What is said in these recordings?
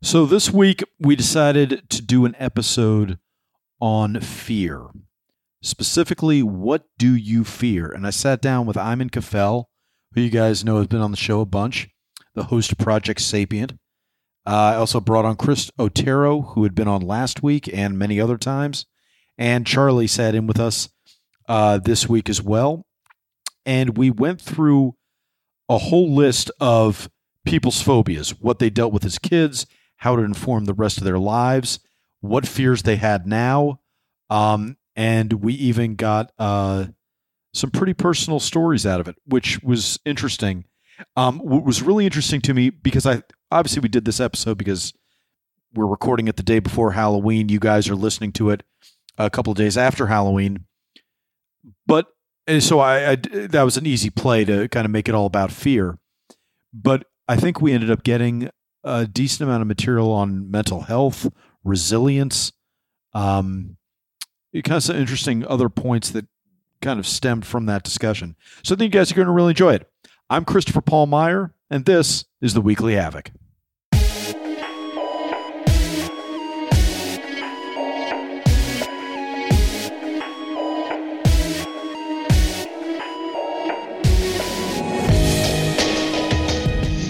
So this week we decided to do an episode on fear. Specifically, what do you fear? And I sat down with Iman Kafel, who you guys know has been on the show a bunch, the host of Project Sapient. Uh, I also brought on Chris Otero, who had been on last week and many other times. And Charlie sat in with us uh, this week as well. And we went through a whole list of people's phobias, what they dealt with as kids, how to inform the rest of their lives, what fears they had now. Um, and we even got uh, some pretty personal stories out of it, which was interesting. Um, what was really interesting to me because I obviously we did this episode because we're recording it the day before Halloween. You guys are listening to it a couple of days after Halloween, but so I, I that was an easy play to kind of make it all about fear. But I think we ended up getting a decent amount of material on mental health, resilience, um, kind of some interesting other points that kind of stemmed from that discussion. So I think you guys are going to really enjoy it. I'm Christopher Paul Meyer, and this is the Weekly Havok.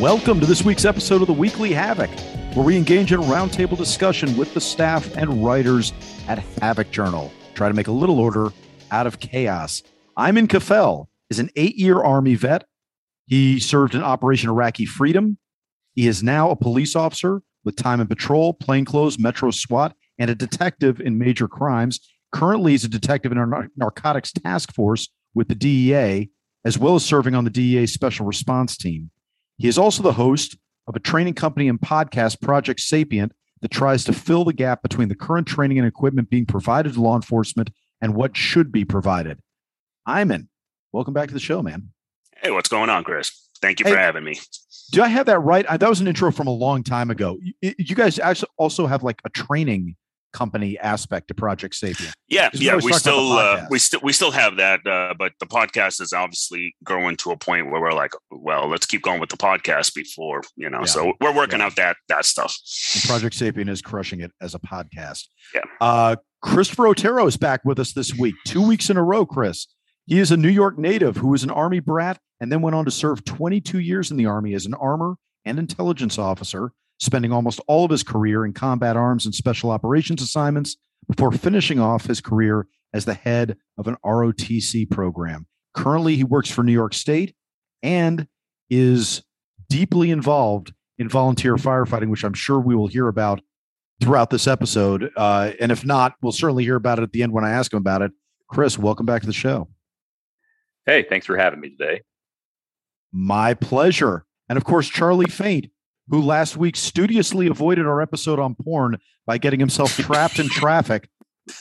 Welcome to this week's episode of the Weekly Havok, where we engage in a roundtable discussion with the staff and writers at Havok Journal. Try to make a little order out of chaos. Ayman Kafel is an eight-year Army vet. He served in Operation Iraqi Freedom. He is now a police officer with time and patrol, plainclothes, Metro SWAT, and a detective in major crimes. Currently, he's a detective in our narcotics task force with the DEA, as well as serving on the DEA special response team. He is also the host of a training company and podcast, Project Sapient, that tries to fill the gap between the current training and equipment being provided to law enforcement and what should be provided. Ayman, welcome back to the show, man. Hey, what's going on, Chris? Thank you hey, for having me. Do I have that right? I, that was an intro from a long time ago. You, you guys actually also have like a training company aspect to Project Sapient. Yeah, yeah, we still uh, we still we still have that, uh, but the podcast is obviously growing to a point where we're like, well, let's keep going with the podcast before you know. Yeah. So we're working yeah. out that that stuff. And Project Sapient is crushing it as a podcast. Yeah. Uh, Christopher Otero is back with us this week, two weeks in a row. Chris, he is a New York native who was an Army brat and then went on to serve 22 years in the Army as an armor and intelligence officer spending almost all of his career in combat arms and special operations assignments before finishing off his career as the head of an ROTC program. Currently, he works for New York State and is deeply involved in volunteer firefighting, which I'm sure we will hear about throughout this episode. Uh, and if not, we'll certainly hear about it at the end when I ask him about it. Chris, welcome back to the show. Hey, thanks for having me today. My pleasure. And of course, Charlie Faint, who last week studiously avoided our episode on porn by getting himself trapped in traffic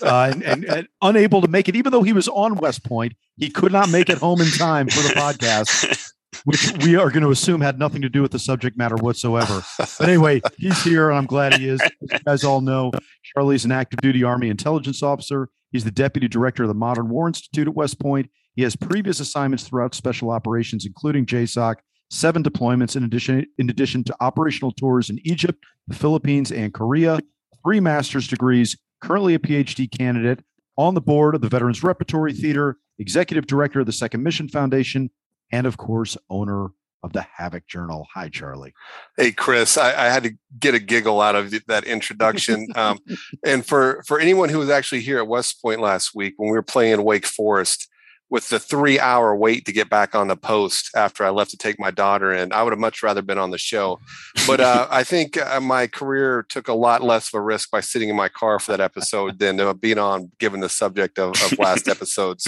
uh, and, and, and, unable to make it. Even though he was on West Point, he could not make it home in time for the podcast, which we are going to assume had nothing to do with the subject matter whatsoever. But anyway, he's here, and I'm glad he is. As you guys all know, Charlie's an active duty Army intelligence officer. He's the deputy director of the Modern War Institute at West Point. He has previous assignments throughout special operations, including JSOC seven deployments in addition in addition to operational tours in Egypt, the Philippines, and Korea, three master's degrees, currently a PhD candidate, on the board of the Veterans Repertory Theater, executive director of the Second Mission Foundation, and of course, owner of the Havok Journal. Hi, Charlie. Hey, Chris. I, I had to get a giggle out of that introduction. Um, and for for anyone who was actually here at West Point last week when we were playing Wake Forest, with the three hour wait to get back on the post after I left to take my daughter in. I would have much rather been on the show. But uh, I think uh, my career took a lot less of a risk by sitting in my car for that episode than uh, being on, given the subject of, of last episode's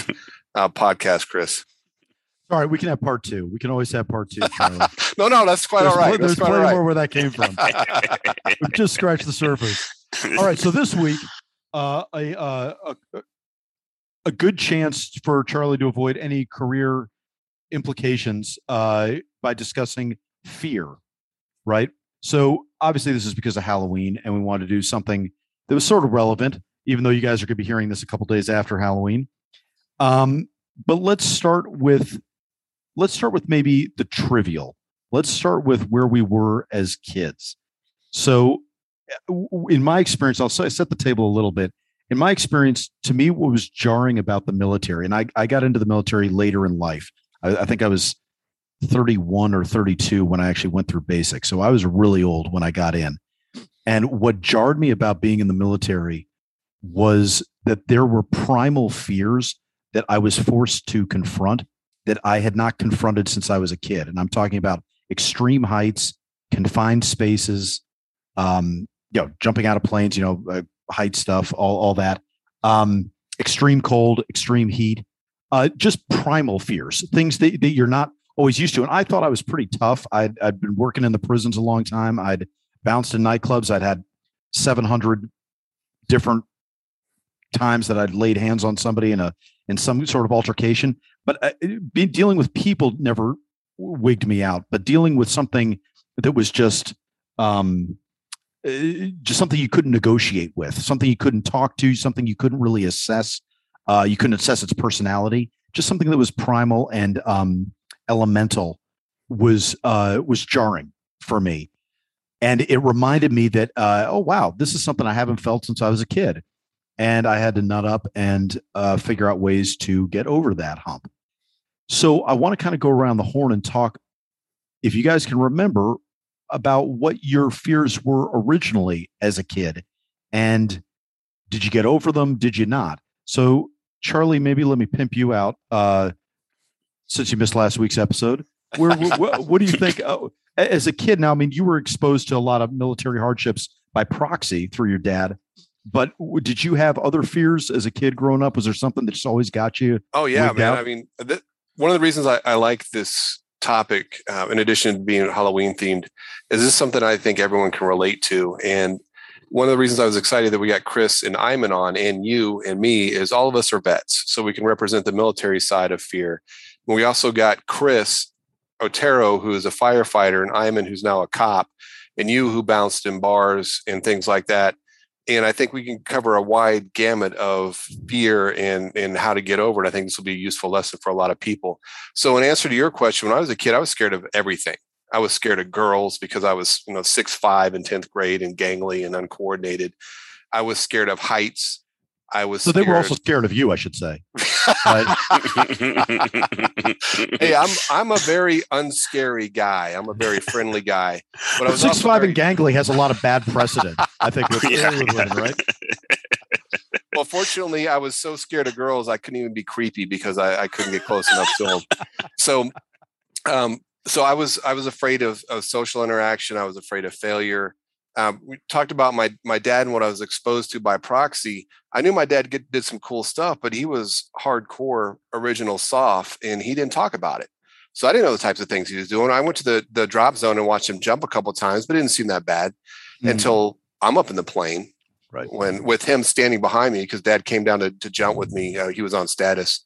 uh, podcast, Chris. All right, we can have part two. We can always have part two. no, no, that's quite there's all right. there's plenty right. more where that came from. We've just scratched the surface. All right, so this week, uh, a, uh, a, a good chance for Charlie to avoid any career implications uh, by discussing fear, right? So obviously, this is because of Halloween, and we wanted to do something that was sort of relevant, even though you guys are going to be hearing this a couple days after Halloween. Um, but let's start with let's start with maybe the trivial. Let's start with where we were as kids. So in my experience, I'll set the table a little bit. In my experience, to me, what was jarring about the military, and I, I got into the military later in life. I, I think I was 31 or 32 when I actually went through basic. So I was really old when I got in. And what jarred me about being in the military was that there were primal fears that I was forced to confront that I had not confronted since I was a kid. And I'm talking about extreme heights, confined spaces, um, you know, jumping out of planes, you know, uh, height stuff, all, all that, um, extreme cold, extreme heat, uh, just primal fears, things that, that you're not always used to. And I thought I was pretty tough. I'd, I'd been working in the prisons a long time. I'd bounced in nightclubs. I'd had 700 different times that I'd laid hands on somebody in a in some sort of altercation. But uh, dealing with people never wigged me out. But dealing with something that was just um, uh, just something you couldn't negotiate with, something you couldn't talk to, something you couldn't really assess. Uh, you couldn't assess its personality. Just something that was primal and um, elemental was uh, was jarring for me, and it reminded me that uh, oh wow, this is something I haven't felt since I was a kid and I had to nut up and uh, figure out ways to get over that hump. So I want to kind of go around the horn and talk, if you guys can remember, about what your fears were originally as a kid, and did you get over them? Did you not? So Charlie, maybe let me pimp you out. Uh, since you missed last week's episode, where, what, what do you think? Oh, as a kid, now I mean, you were exposed to a lot of military hardships by proxy through your dad but did you have other fears as a kid growing up? Was there something that just always got you? Oh yeah, man. Out? I mean, th- one of the reasons I, I like this topic, uh, in addition to being Halloween themed, is this something I think everyone can relate to. And one of the reasons I was excited that we got Chris and Iman on, and you and me, is all of us are vets, so we can represent the military side of fear. And we also got Chris Otero, who is a firefighter, and Iman, who's now a cop, and you, who bounced in bars and things like that and I think we can cover a wide gamut of fear and and how to get over it. I think this will be a useful lesson for a lot of people. So, in answer to your question, when I was a kid, I was scared of everything. I was scared of girls because I was, you know, six five in tenth grade and gangly and uncoordinated. I was scared of heights. I was. So they were also scared of you, I should say. hey, I'm I'm a very unscary guy. I'm a very friendly guy. But I was six five very... and gangly has a lot of bad precedent. I think with yeah. women, right? well, fortunately, I was so scared of girls, I couldn't even be creepy because I, I couldn't get close enough to them. So, um, so I was I was afraid of, of social interaction. I was afraid of failure um, we talked about my my dad and what I was exposed to by proxy. I knew my dad get, did some cool stuff, but he was hardcore original SOF, and he didn't talk about it. So I didn't know the types of things he was doing. I went to the the drop zone and watched him jump a couple times, but it didn't seem that bad mm-hmm. until I'm up in the plane. Right. When with him standing behind me, because dad came down to, to jump with me. Uh, he was on status.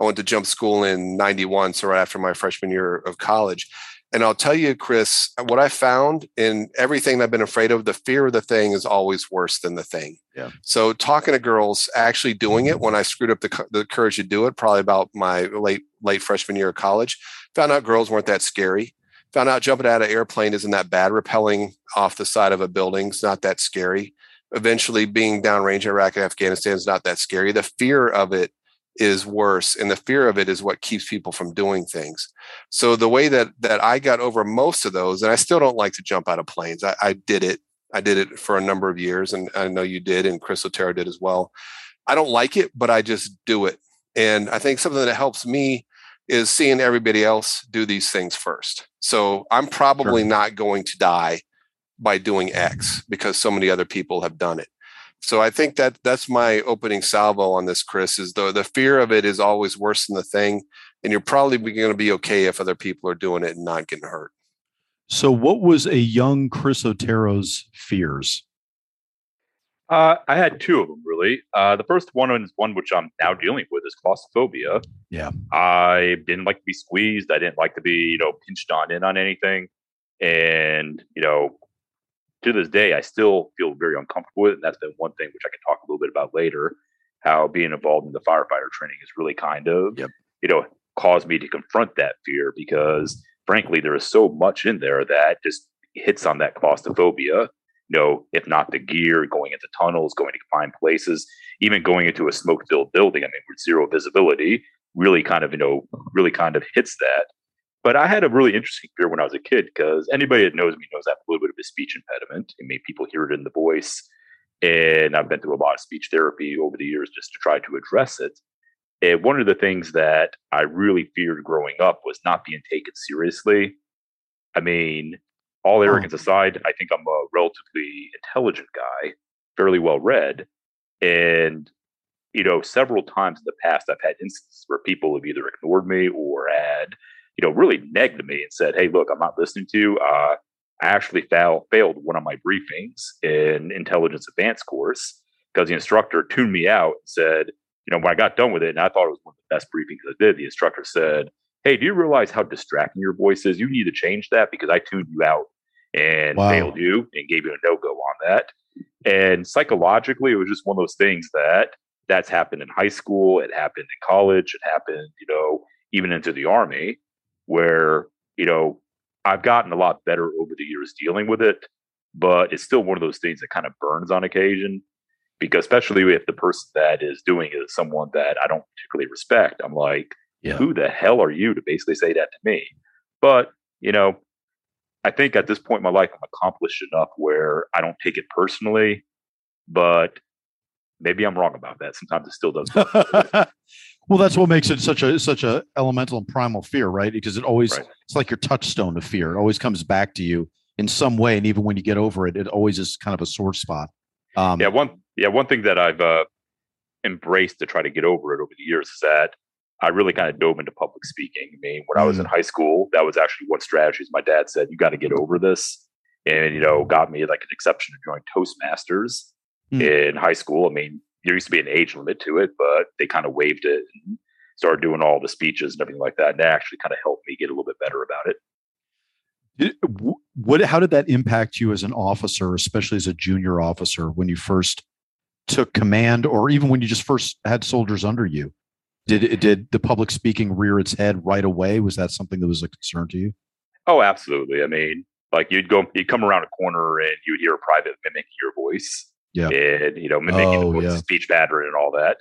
I went to jump school in 91, so right after my freshman year of college. And I'll tell you, Chris, what I found in everything I've been afraid of, the fear of the thing is always worse than the thing. Yeah. So talking to girls, actually doing it when I screwed up the, the courage to do it, probably about my late late freshman year of college, found out girls weren't that scary. Found out jumping out of an airplane isn't that bad. Rappelling off the side of a building is not that scary. Eventually, being downrange in Iraq and Afghanistan is not that scary. The fear of it is worse and the fear of it is what keeps people from doing things. So the way that that i got over most of those and i still don't like to jump out of planes i, I did it. I did it for a number of years and i know you did and chris otero did as well. I don't like it but i just do it. And i think something that helps me is seeing everybody else do these things first. So i'm probably sure. not going to die by doing x because so many other people have done it so I think that that's my opening salvo on this, Chris. Is the the fear of it is always worse than the thing, and you're probably going to be okay if other people are doing it and not getting hurt. So, what was a young Chris Otero's fears? Uh, I had two of them really. Uh, the first one is one which I'm now dealing with is claustrophobia. Yeah, I didn't like to be squeezed. I didn't like to be you know pinched on in on anything, and you know to this day, I still feel very uncomfortable with it. And that's been one thing which I can talk a little bit about later. How being involved in the firefighter training is really kind of, yep. you know, caused me to confront that fear because, frankly, there is so much in there that just hits on that claustrophobia. you know, if not the gear, going into tunnels, going to confined places, even going into a smoke filled building. I mean, with zero visibility, really kind of, you know, really kind of hits that. But I had a really interesting fear when I was a kid because anybody that knows me knows I have a little bit of a speech impediment. I mean, people hear it in the voice. And I've been through a lot of speech therapy over the years just to try to address it. And one of the things that I really feared growing up was not being taken seriously. I mean, all oh. arrogance aside, I think I'm a relatively intelligent guy, fairly well read. And, you know, several times in the past, I've had instances where people have either ignored me or had, you know, really negged me and said, hey, look, I'm not listening to you. Uh, I actually fail, failed one of my briefings in intelligence advanced course because the instructor tuned me out and said, you know, when I got done with it, and I thought it was one of the best briefings I did, the instructor said, Hey, do you realize how distracting your voice is? You need to change that because I tuned you out and wow. failed you and gave you a no go on that. And psychologically, it was just one of those things that that's happened in high school, it happened in college, it happened, you know, even into the army, where, you know, I've gotten a lot better over the years dealing with it, but it's still one of those things that kind of burns on occasion because especially if the person that is doing it is someone that I don't particularly respect, I'm like, yeah. who the hell are you to basically say that to me? But, you know, I think at this point in my life, I'm accomplished enough where I don't take it personally, but maybe I'm wrong about that. Sometimes it still does. well, that's what makes it such a such a elemental and primal fear, right? Because it always right. it's like your touchstone of fear. It always comes back to you in some way, and even when you get over it, it always is kind of a sore spot. Um, yeah, one yeah one thing that I've uh, embraced to try to get over it over the years is that I really kind of dove into public speaking. I mean, when. I was in mm. high school, that was actually one strategies my dad said, you got to get over this. And, you know, got me like an exception to join Toastmasters mm. in high school. I mean, there used to be an age limit to it, but they kind of waived it and started doing all the speeches and everything like that. And that actually kind of helped me get a little bit better about it. What, how did that impact you as an officer, especially as a junior officer, when you first took command, or even when you just first had soldiers under you? Did did the public speaking rear its head right away? Was that something that was a concern to you? Oh, absolutely. I mean, like you'd go, you'd come around a corner and you'd hear a private mimicking your voice, yeah, and you know, mimicking oh, the yeah. speech pattern and all that.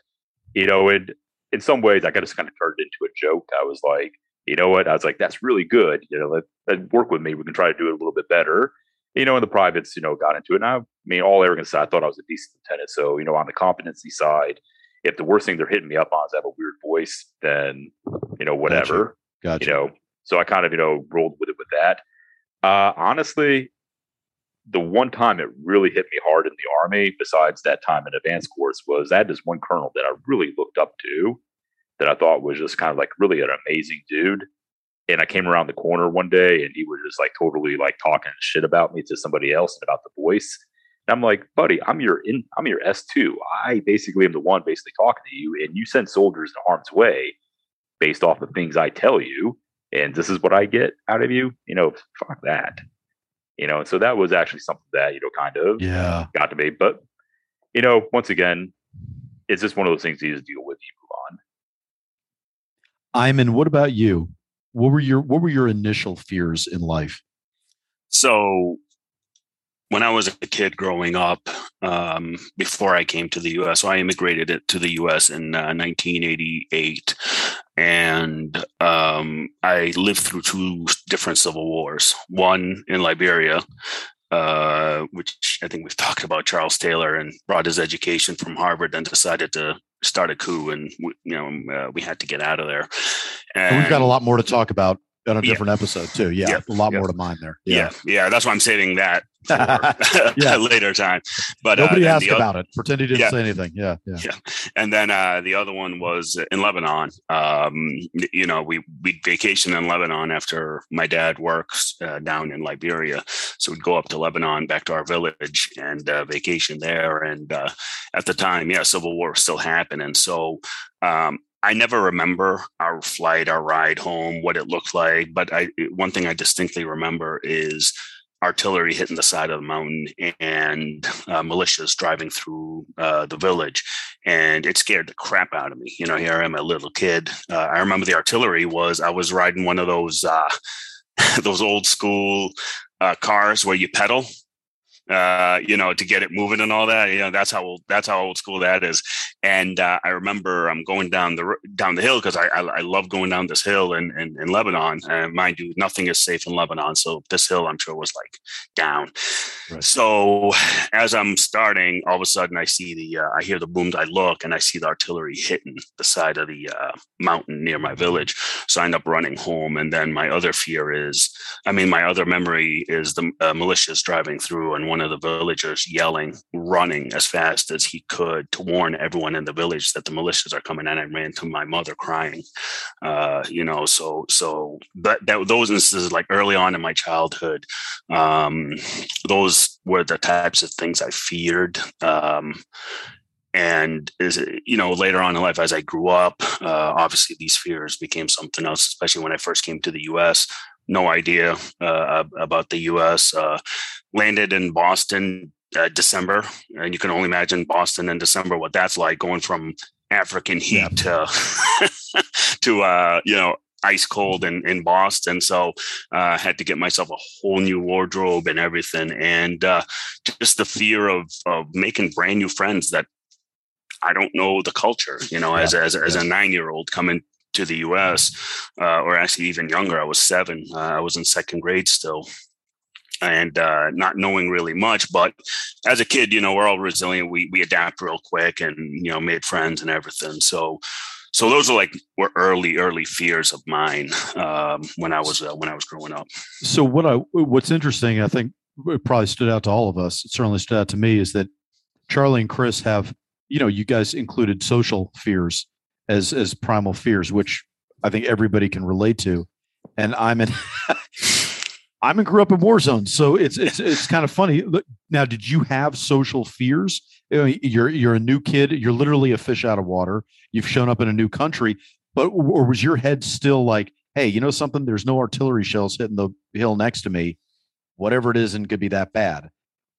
You know, and in some ways, I got just kind of turned into a joke. I was like, you know what? I was like, that's really good. You know, let, let work with me. We can try to do it a little bit better. You know, and the privates, you know, got into it. And I, I mean, all arrogance, I thought I was a decent lieutenant. So, you know, on the competency side, if the worst thing they're hitting me up on is I have a weird voice, then you know whatever. Gotcha. gotcha. You know, so I kind of you know rolled with it with that. Uh, honestly, the one time it really hit me hard in the army, besides that time in advanced course, was that is one colonel that I really looked up to, that I thought was just kind of like really an amazing dude. And I came around the corner one day, and he was just like totally like talking shit about me to somebody else and about the voice. And I'm like, buddy, I'm your in, I'm your S2. I basically am the one basically talking to you, and you send soldiers in harm's way based off the things I tell you, and this is what I get out of you. You know, fuck that. You know, and so that was actually something that you know kind of yeah got to me. But you know, once again, it's just one of those things you just deal with. You move on. Iman, what about you? What were your what were your initial fears in life? So when I was a kid growing up, um, before I came to the U.S., so I immigrated to the U.S. in uh, 1988, and um, I lived through two different civil wars. One in Liberia, uh, which I think we've talked about. Charles Taylor and brought his education from Harvard, then decided to start a coup, and you know uh, we had to get out of there. And we've got a lot more to talk about on a different yeah. episode too. Yeah, yeah, a lot yeah. more to mine there. Yeah. yeah, That's why I'm saving that yeah. later time. But uh, nobody uh, asked about other, it. Pretend he didn't say anything. Yeah, yeah. Yeah. And then uh, the other one was in Lebanon. Um, you know, we we vacation in Lebanon after my dad works uh, down in Liberia, so we'd go up to Lebanon, back to our village, and uh, vacation there. And uh, at the time, yeah, civil war was still happening. So um, I never remember our flight, our ride home, what it looked like. But I, one thing I distinctly remember is artillery hitting the side of the mountain and uh, militias driving through uh, the village, and it scared the crap out of me. You know, here I am, a little kid. Uh, I remember the artillery was I was riding one of those uh, those old school uh, cars where you pedal uh, you know, to get it moving and all that. You know, that's how old, that's how old school that is. And uh, I remember I'm going down the down the hill because I, I, I love going down this hill in in, in Lebanon. And mind you, nothing is safe in Lebanon, so this hill I'm sure was like down. Right. So as I'm starting, all of a sudden I see the uh, I hear the booms. I look and I see the artillery hitting the side of the uh, mountain near my village. So I end up running home. And then my other fear is, I mean, my other memory is the uh, militias driving through and one of the villagers yelling, running as fast as he could to warn everyone in the village that the militias are coming. And I ran to my mother crying. Uh, you know, so so that, that those instances like early on in my childhood, um, those were the types of things I feared. Um, and is you know later on in life as i grew up uh, obviously these fears became something else especially when i first came to the us no idea uh, about the us uh, landed in boston uh, december and you can only imagine boston in december what that's like going from african heat yeah. to to uh, you know ice cold in, in Boston. So I uh, had to get myself a whole new wardrobe and everything. And uh, just the fear of, of making brand new friends that I don't know the culture, you know, yeah. as, as, as a nine year old coming to the US, uh, or actually even younger. I was seven. Uh, I was in second grade still. And uh, not knowing really much, but as a kid, you know, we're all resilient. We we adapt real quick, and you know, made friends and everything. So, so those are like were early early fears of mine um, when I was uh, when I was growing up. So what I what's interesting, I think, it probably stood out to all of us. It certainly stood out to me is that Charlie and Chris have you know, you guys included social fears as as primal fears, which I think everybody can relate to. And I'm in I'm in grew up in war zones, so it's it's it's kind of funny. Now, did you have social fears? You're you're a new kid. You're literally a fish out of water. You've shown up in a new country, but or was your head still like, hey, you know something? There's no artillery shells hitting the hill next to me. Whatever it is, and could be that bad.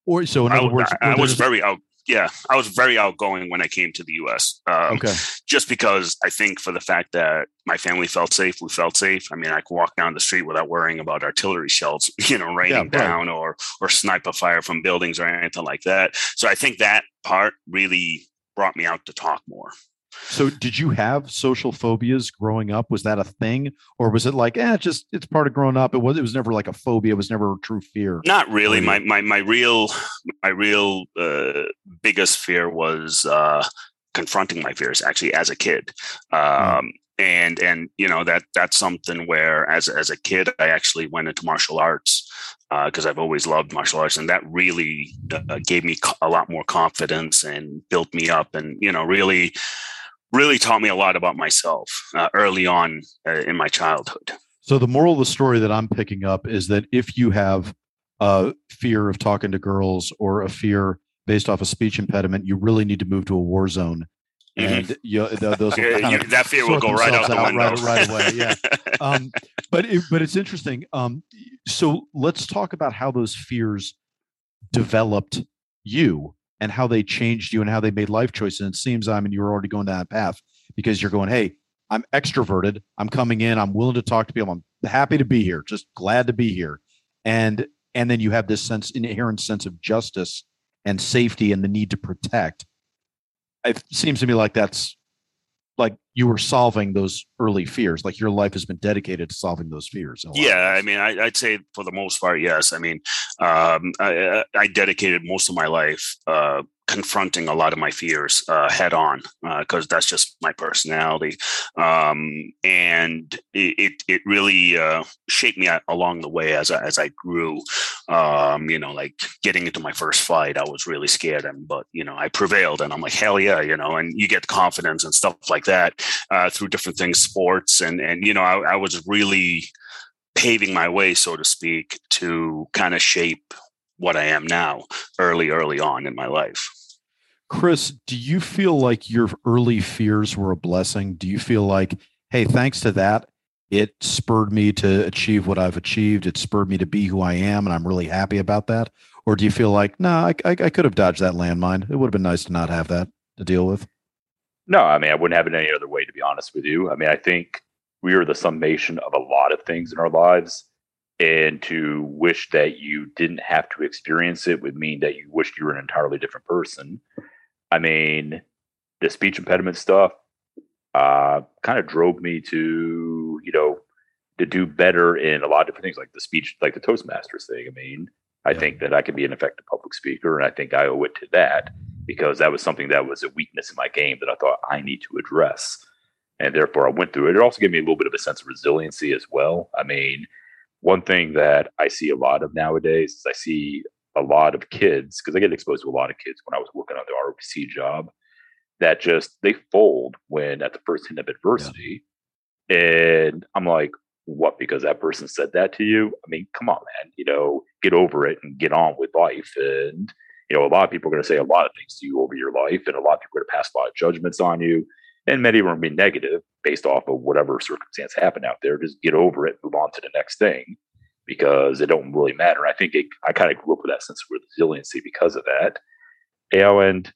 Or so in other I, words, I, I was very out yeah, I was very outgoing when I came to the U.S. Um, okay. Just because I think for the fact that my family felt safe, we felt safe. I mean, I could walk down the street without worrying about artillery shells, you know, raining yeah, down right. or or sniper fire from buildings or anything like that. So I think that part really brought me out to talk more. So, did you have social phobias growing up? Was that a thing, or was it like, eh, it's just it's part of growing up? It was. It was never like a phobia. It was never a true fear. Not really. My my my real my real uh, biggest fear was uh, confronting my fears. Actually, as a kid, hmm. um, mm. and and you know that that's something where as as a kid, I actually went into martial arts because uh, I've always loved martial arts, and that really uh, gave me a lot more confidence and built me up, and you know really really taught me a lot about myself uh, early on uh, in my childhood. So the moral of the story that I'm picking up is that if you have a fear of talking to girls or a fear based off a speech impediment, you really need to move to a war zone. Mm-hmm. And you, those you, that fear will go right out the window right, right, away. Yeah, um, but it, but it's interesting. Um, so let's talk about how those fears developed you and how they changed you and how they made life choices. And it seems, I mean, you were already going down that path because you're going, hey, I'm extroverted. I'm coming in. I'm willing to talk to people. I'm happy to be here. Just glad to be here. And and then you have this sense, inherent sense of justice and safety and the need to protect. It seems to me like that's you were solving those early fears like your life has been dedicated to solving those fears yeah i mean I, would say for the most part yes. I mean um, I, I, dedicated most of my life uh, confronting a lot of my fears uh, head on because uh, that's just my personality, um, and it it really uh, shaped me along the way as I, as I grew. Um, you know, like getting into my first fight, I was really scared, and but you know, I prevailed, and I'm like hell yeah, you know, and you get confidence and stuff like that uh, through different things, sports, and and you know, I, I was really paving my way, so to speak, to kind of shape what I am now early, early on in my life. Chris, do you feel like your early fears were a blessing? Do you feel like, hey, thanks to that, it spurred me to achieve what I've achieved? It spurred me to be who I am, and I'm really happy about that? Or do you feel like, no, nah, I, I, I could have dodged that landmine? It would have been nice to not have that to deal with. No, I mean, I wouldn't have it any other way, to be honest with you. I mean, I think we are the summation of a lot of things in our lives. and to wish that you didn't have to experience it would mean that you wished you were an entirely different person. I mean, the speech impediment stuff uh, kind of drove me to, you know, to do better in a lot of different things, like the speech, like the Toastmasters thing. I mean, I yeah. think that I can be an effective public speaker, and I think I owe it to that because that was something that was a weakness in my game that I thought I need to address. And therefore, I went through it. It also gave me a little bit of a sense of resiliency as well. I mean, one thing that I see a lot of nowadays is I see a lot of kids because I get exposed to a lot of kids when I was working on the ROTC job that just they fold when at the first hint of adversity. Yeah. And I'm like, what? Because that person said that to you? I mean, come on, man, you know, get over it and get on with life. And, you know, a lot of people are going to say a lot of things to you over your life, and a lot of people are going to pass a lot of judgments on you and many of them will be negative based off of whatever circumstance happened out there. Just get over it, move on to the next thing because it don't really matter. I think it, I kind of grew up with that sense of resiliency because of that. You know, and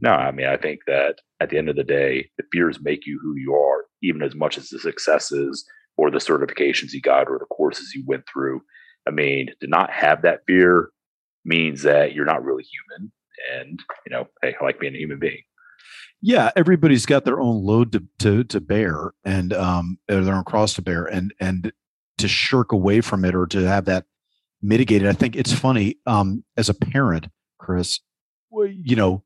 no, I mean, I think that at the end of the day, the fears make you who you are, even as much as the successes or the certifications you got or the courses you went through. I mean, to not have that fear means that you're not really human. And, you know, hey, I like being a human being yeah everybody's got their own load to to, to bear and um their own cross to bear and and to shirk away from it or to have that mitigated. I think it's funny um as a parent chris you know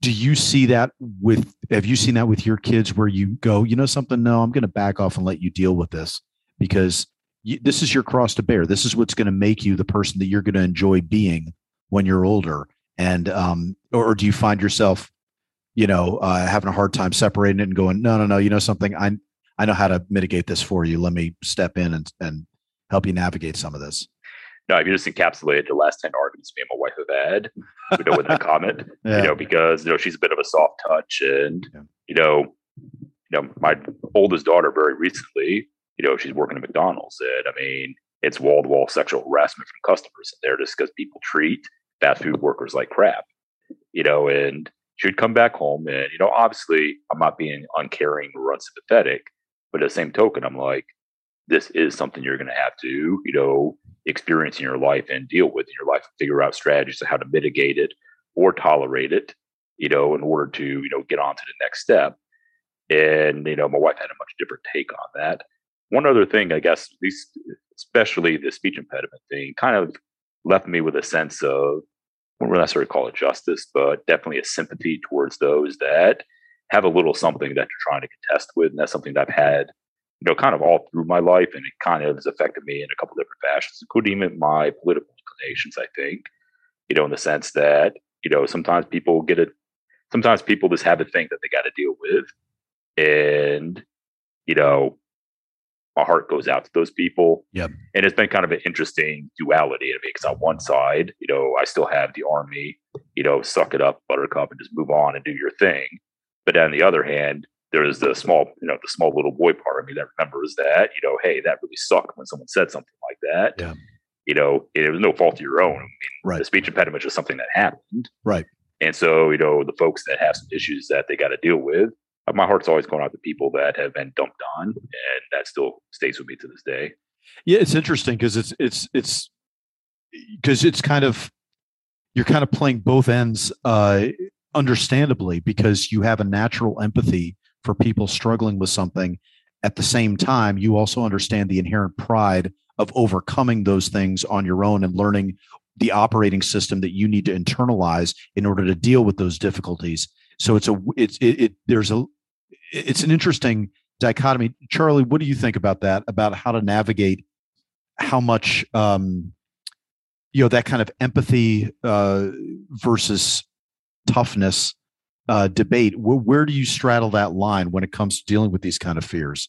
do you see that with have you seen that with your kids where you go you know something? No i'm going to back off and let you deal with this because you, this is your cross to bear. This is what's going to make you the person that you're going to enjoy being when you're older. And um or, or do you find yourself you know, uh, having a hard time separating it and going, no, no, no, you know something, I I know how to mitigate this for you. Let me step in and and help you navigate some of this. No, if you just encapsulated the last 10 arguments me and my wife have had, you know, with that comment, yeah. you know, because, you know, she's a bit of a soft touch and, yeah. you know, you know, my oldest daughter very recently, you know, she's working at McDonald's and I mean, it's wall to wall sexual harassment from customers. And they're just because people treat fast food workers like crap, you know, and she would come back home and you know obviously i'm not being uncaring or unsympathetic but at the same token i'm like this is something you're going to have to you know experience in your life and deal with in your life and figure out strategies of how to mitigate it or tolerate it you know in order to you know get on to the next step. And you know my wife had a much different take on that. One other thing i guess especially the speech impediment thing kind of left me with a sense of wouldn't necessarily call it justice, but definitely a sympathy towards those that have a little something that you're trying to contest with. And that's something that I've had, you know, kind of all through my life. And it kind of has affected me in a couple different fashions, including even my political inclinations, I think, you know, in the sense that, you know, sometimes people get it, sometimes people just have a thing that they got to deal with. And, you know, my heart goes out to those people. Yep. And it's been kind of an interesting duality to me because on one side, you know, I still have the army, you know, suck it up, buttercup, and just move on and do your thing. But on the other hand, there's the small, you know, the small little boy part of me that remembers that, you know, hey, that really sucked when someone said something like that. Yeah. You know, it was no fault of your own. I mean, right. the speech impediment is something that happened. Right. And so, you know, the folks that have some issues that they got to deal with, my heart's always going out to people that have been dumped on, and that still stays with me to this day. Yeah, it's interesting because it's it's it's because it's kind of you're kind of playing both ends, uh, understandably, because you have a natural empathy for people struggling with something. At the same time, you also understand the inherent pride of overcoming those things on your own and learning the operating system that you need to internalize in order to deal with those difficulties. So it's a it's it, it there's a it's an interesting dichotomy. Charlie, what do you think about that? About how to navigate how much um, you know that kind of empathy uh, versus toughness uh, debate. Where, where do you straddle that line when it comes to dealing with these kind of fears?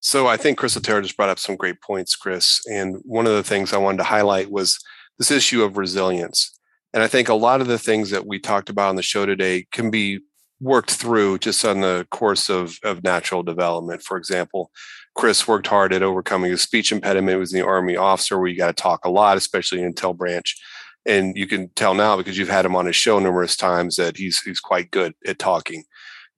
So I think Chris Otero just brought up some great points, Chris. And one of the things I wanted to highlight was this issue of resilience. And I think a lot of the things that we talked about on the show today can be worked through just on the course of, of natural development. For example, Chris worked hard at overcoming a speech impediment. He was the Army officer where you got to talk a lot, especially in intel branch. And you can tell now because you've had him on his show numerous times that he's he's quite good at talking.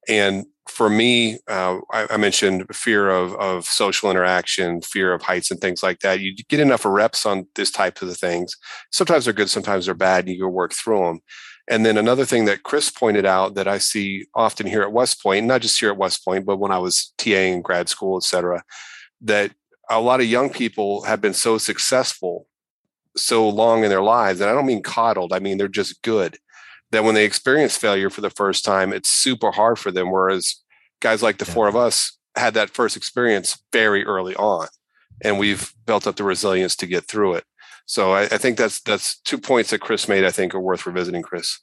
And for me, uh, I, I, mentioned fear of, of social interaction, fear of heights and things like that. You get enough reps on this type of things. Sometimes they're good, sometimes they're bad, and you go work through them. And then another thing that Chris pointed out that I see often here at West Point, not just here at West Point, but when I was TA in grad school, et cetera, that a lot of young people have been so successful so long in their lives. And I don't mean coddled, I mean they're just good that when they experience failure for the first time, it's super hard for them. Whereas guys like the yeah. four of us had that first experience very early on, and we've built up the resilience to get through it. So I, I think that's that's two points that Chris made. I think are worth revisiting, Chris.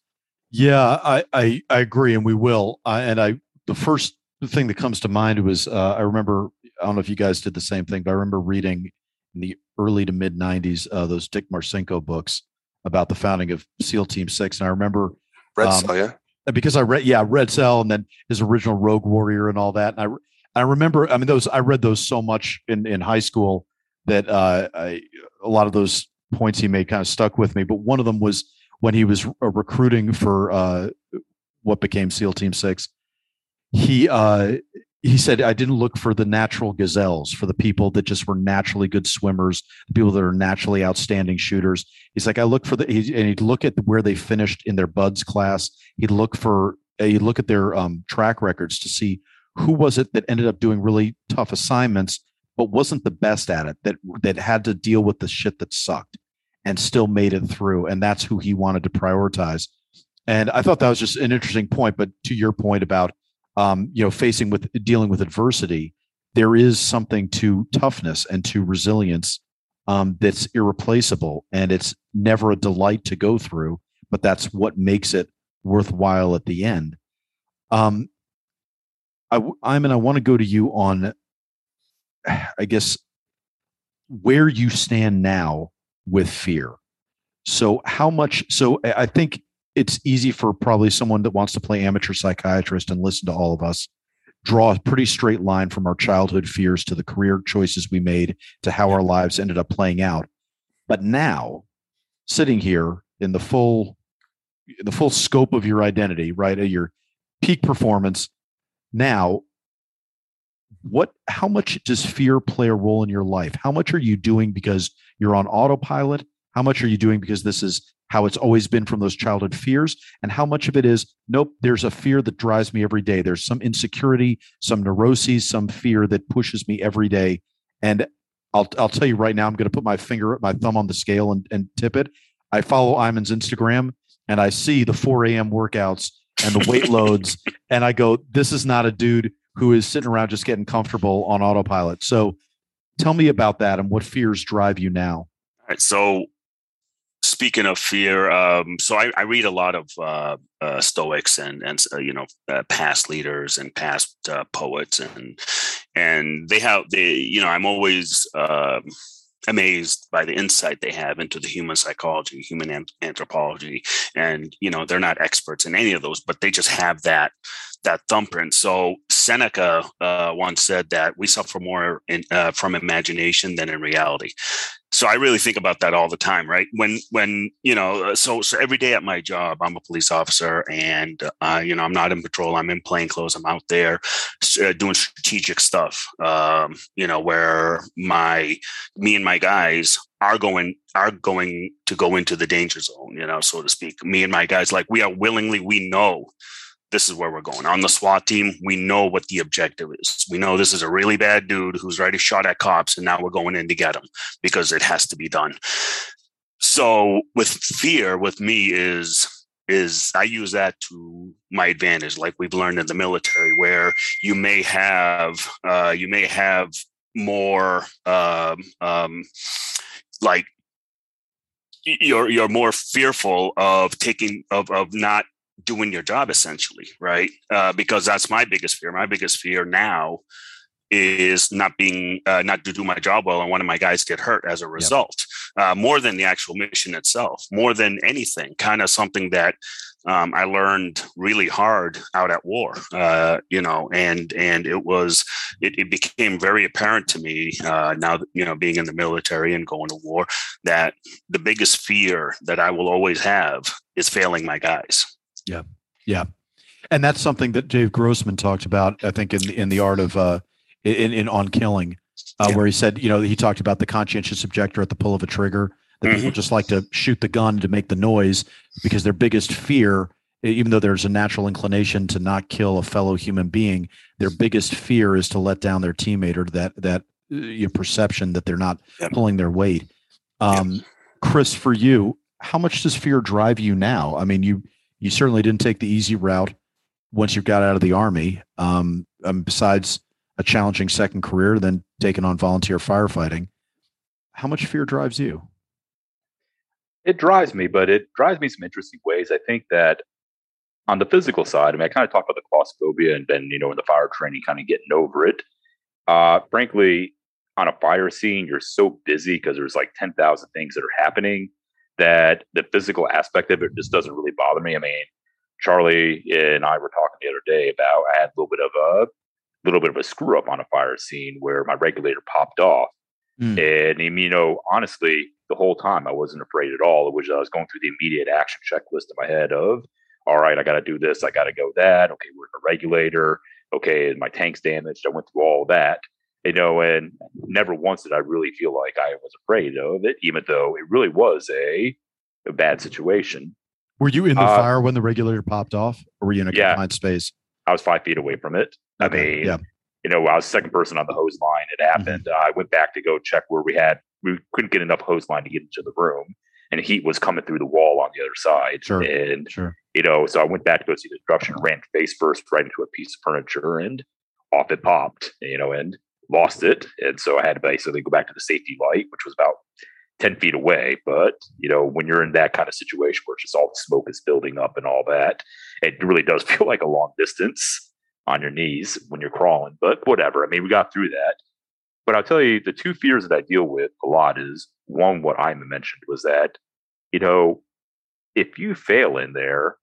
Yeah, I I, I agree, and we will. Uh, and I the first thing that comes to mind was uh, I remember I don't know if you guys did the same thing, but I remember reading in the early to mid '90s uh, those Dick Marcinko books about the founding of SEAL Team Six, and I remember Red um, Cell, yeah, because I read yeah Red Cell, and then his original Rogue Warrior and all that. And I I remember I mean those I read those so much in in high school that uh, I, a lot of those points he made kind of stuck with me. But one of them was when he was recruiting for uh, what became SEAL Team Six. He uh, he said i didn't look for the natural gazelles for the people that just were naturally good swimmers the people that are naturally outstanding shooters. He's like i look for the he, and he'd look at where they finished in their BUD/S class. He'd look for he'd look at their um, track records to see who was it that ended up doing really tough assignments but wasn't the best at it that that had to deal with the shit that sucked and still made it through and that's who he wanted to prioritize. And i thought that was just an interesting point but to your point about um, you know, facing with dealing with adversity, there is something to toughness and to resilience um, that's irreplaceable, and it's never a delight to go through, but that's what makes it worthwhile at the end. Um, I, I'm, and I want to go to you on, I guess, where you stand now with fear. So, how much? So, I think it's easy for probably someone that wants to play amateur psychiatrist and listen to all of us draw a pretty straight line from our childhood fears to the career choices we made to how our lives ended up playing out. But now sitting here in the full the full scope of your identity right your peak performance now what how much does fear play a role in your life? How much are you doing because you're on autopilot? How much are you doing because this is how it's always been from those childhood fears, and how much of it is, nope, there's a fear that drives me every day. There's some insecurity, some neuroses, some fear that pushes me every day. And I'll, I'll tell you right now, I'm going to put my finger, my thumb on the scale and, and tip it. I follow Iman's Instagram and I see the 4 a.m. workouts and the weight loads. And I go, this is not a dude who is sitting around just getting comfortable on autopilot. So tell me about that and what fears drive you now. All right. So speaking of fear, um, so I, I, read a lot of uh, uh, Stoics and and uh, you know uh, past leaders and past uh, poets and and they have they you know I'm always um, amazed by the insight they have into the human psychology, human anthropology, and you know they're not experts in any of those, but they just have that that thumbprint. So Seneca uh, once said that we suffer more in, uh, from imagination than in reality so I really think about that all the time, right? When when you know, uh, so so every day at my job, I'm a police officer, and uh, you know, I'm not in patrol. I'm in plain clothes. I'm out there uh, doing strategic stuff. Um, you know, where my me and my guys are going are going to go into the danger zone, you know, so to speak. Me and my guys, like we are willingly, we know this is where we're going. On the SWAT team, we know what the objective is. We know this is a really bad dude who's already shot at cops, and now we're going in to get him because it has to be done. So with fear, with me is is I use that to my advantage, like we've learned in the military, where you may have uh, you may have more um, um, like you're you're more fearful of taking of of not doing your job essentially, right? Uh, because that's my biggest fear. My biggest fear now is not being uh, not to do my job well and one of my guys get hurt as a result yep. uh, more than the actual mission itself more than anything kind of something that um, i learned really hard out at war uh, you know and and it was it, it became very apparent to me uh, now that you know being in the military and going to war that the biggest fear that i will always have is failing my guys yeah. Yeah. And that's something that Dave Grossman talked about, I think, in in the art of uh, in, in on killing, uh, yeah. where he said, you know, he talked about the conscientious objector at the pull of a trigger. That mm-hmm. people just like to shoot the gun to make the noise because their biggest fear, even though there's a natural inclination to not kill a fellow human being, their biggest fear is to let down their teammate or that that uh, you know, perception that they're not yep. pulling their weight. Um, yep. Chris, for you, how much does fear drive you now? I mean, you you certainly didn't take the easy route once you got out of the army. Um, um, besides a challenging second career, then taking on volunteer firefighting. How much fear drives you? It drives me, but it drives me some interesting ways. I think that on the physical side, I mean, I kind of talked about the claustrophobia and then, you know, in the fire training, kind of getting over it. Uh, frankly, on a fire scene, you're so busy because there's like 10,000 things that are happening that the physical aspect of it just doesn't really bother me. I mean, Charlie and I were talking the other day about I had a little bit of a little bit of a screw up on a fire scene where my regulator popped off. Mm. And you know, honestly, the whole time I wasn't afraid at all. It was I was going through the immediate action checklist in my head of, all right, I got to do this, I got to go that. Okay, we're in a regulator. Okay, my tank's damaged. I went through all that, you know, and never once did I really feel like I was afraid of it, even though it really was a, a bad situation. Were you in the uh, fire when the regulator popped off, or were you in a yeah, confined space? I was five feet away from it. I mean, yeah. you know, I was second person on the hose line. It mm-hmm. happened. Mm-hmm. I went back to go check where we had we couldn't get enough hose line to get into the room, and heat was coming through the wall on the other side. Sure. And sure. you know, so I went back to go see the disruption, ran face first right into a piece of furniture, and off it popped. You know, and lost it, and so I had to basically go back to the safety light, which was about 10 feet away. But, you know, when you're in that kind of situation where just all the smoke is building up and all that, it really does feel like a long distance on your knees when you're crawling. But whatever. I mean, we got through that. But I'll tell you, the two fears that I deal with a lot is one, what I mentioned was that, you know, if you fail in there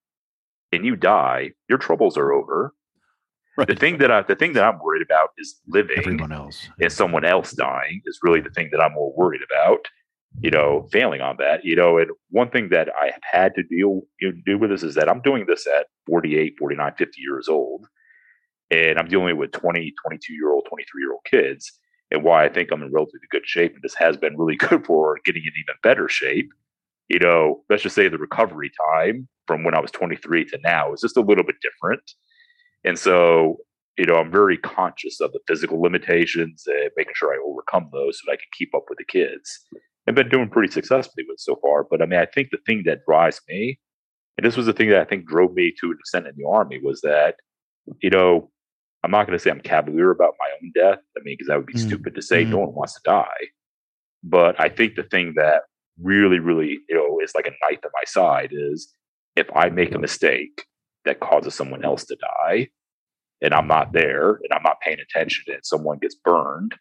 and you die, your troubles are over. Right. The thing that I, the thing that I'm worried about is living. Everyone else and someone else dying is really the thing that I'm more worried about you know, failing on that, you know, and one thing that I have had to deal you know, do with this is that I'm doing this at 48, 49, 50 years old, and I'm dealing with 20, 22 year old, 23 year old kids. And why I think I'm in relatively good shape, and this has been really good for getting in even better shape. You know, let's just say the recovery time from when I was 23 to now is just a little bit different. And so, you know, I'm very conscious of the physical limitations and making sure I overcome those so that I can keep up with the kids I've been doing pretty successfully with so far. But I mean, I think the thing that drives me, and this was the thing that I think drove me to an extent in the army, was that, you know, I'm not going to say I'm cavalier about my own death. I mean, because that would be mm-hmm. stupid to say. Mm-hmm. No one wants to die. But I think the thing that really, really, you know, is like a knife at my side is if I make a mistake that causes someone else to die, and I'm not there, and I'm not paying attention, and someone gets burned,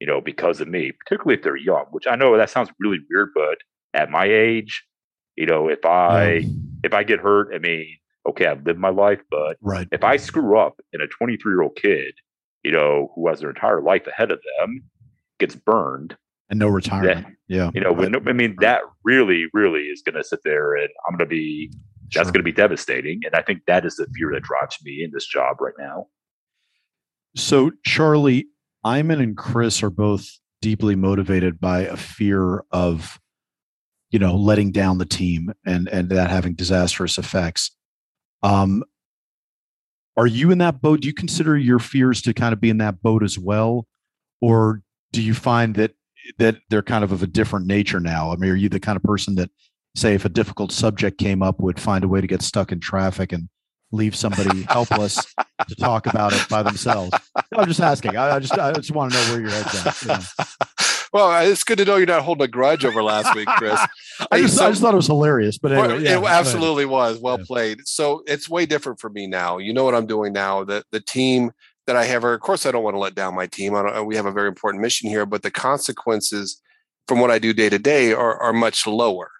you know, because of me, particularly if they're young, which I know that sounds really weird, but at my age, you know, if I yeah. if I get hurt, I mean, okay, I've lived my life, but right. if I screw up and a 23 year old kid, you know, who has their entire life ahead of them, gets burned and no retirement, yeah, you know, when, I mean, that really, really is going to sit there, and I'm going to be sure. that's going to be devastating, and I think that is the fear that drives me in this job right now. So, Charlie, Iman and Chris are both deeply motivated by a fear of, you know, letting down the team and and that having disastrous effects. Um, are you in that boat? Do you consider your fears to kind of be in that boat as well, or do you find that that they're kind of of a different nature now? I mean, are you the kind of person that, say, if a difficult subject came up, would find a way to get stuck in traffic and leave somebody helpless to talk about it by themselves. I'm just asking. I, I, just I just want to know where your head's at. You know? Well, uh, it's good to know you're not holding a grudge over last week, Chris. I, just, so, I just thought it was hilarious, but anyway, yeah, it absolutely was well yeah. played. So it's way different for me now. You know what I'm doing now. The the team that I have, of course, I don't want to let down my team. we have a very important mission here, but the consequences from what I do day to day are are much lower.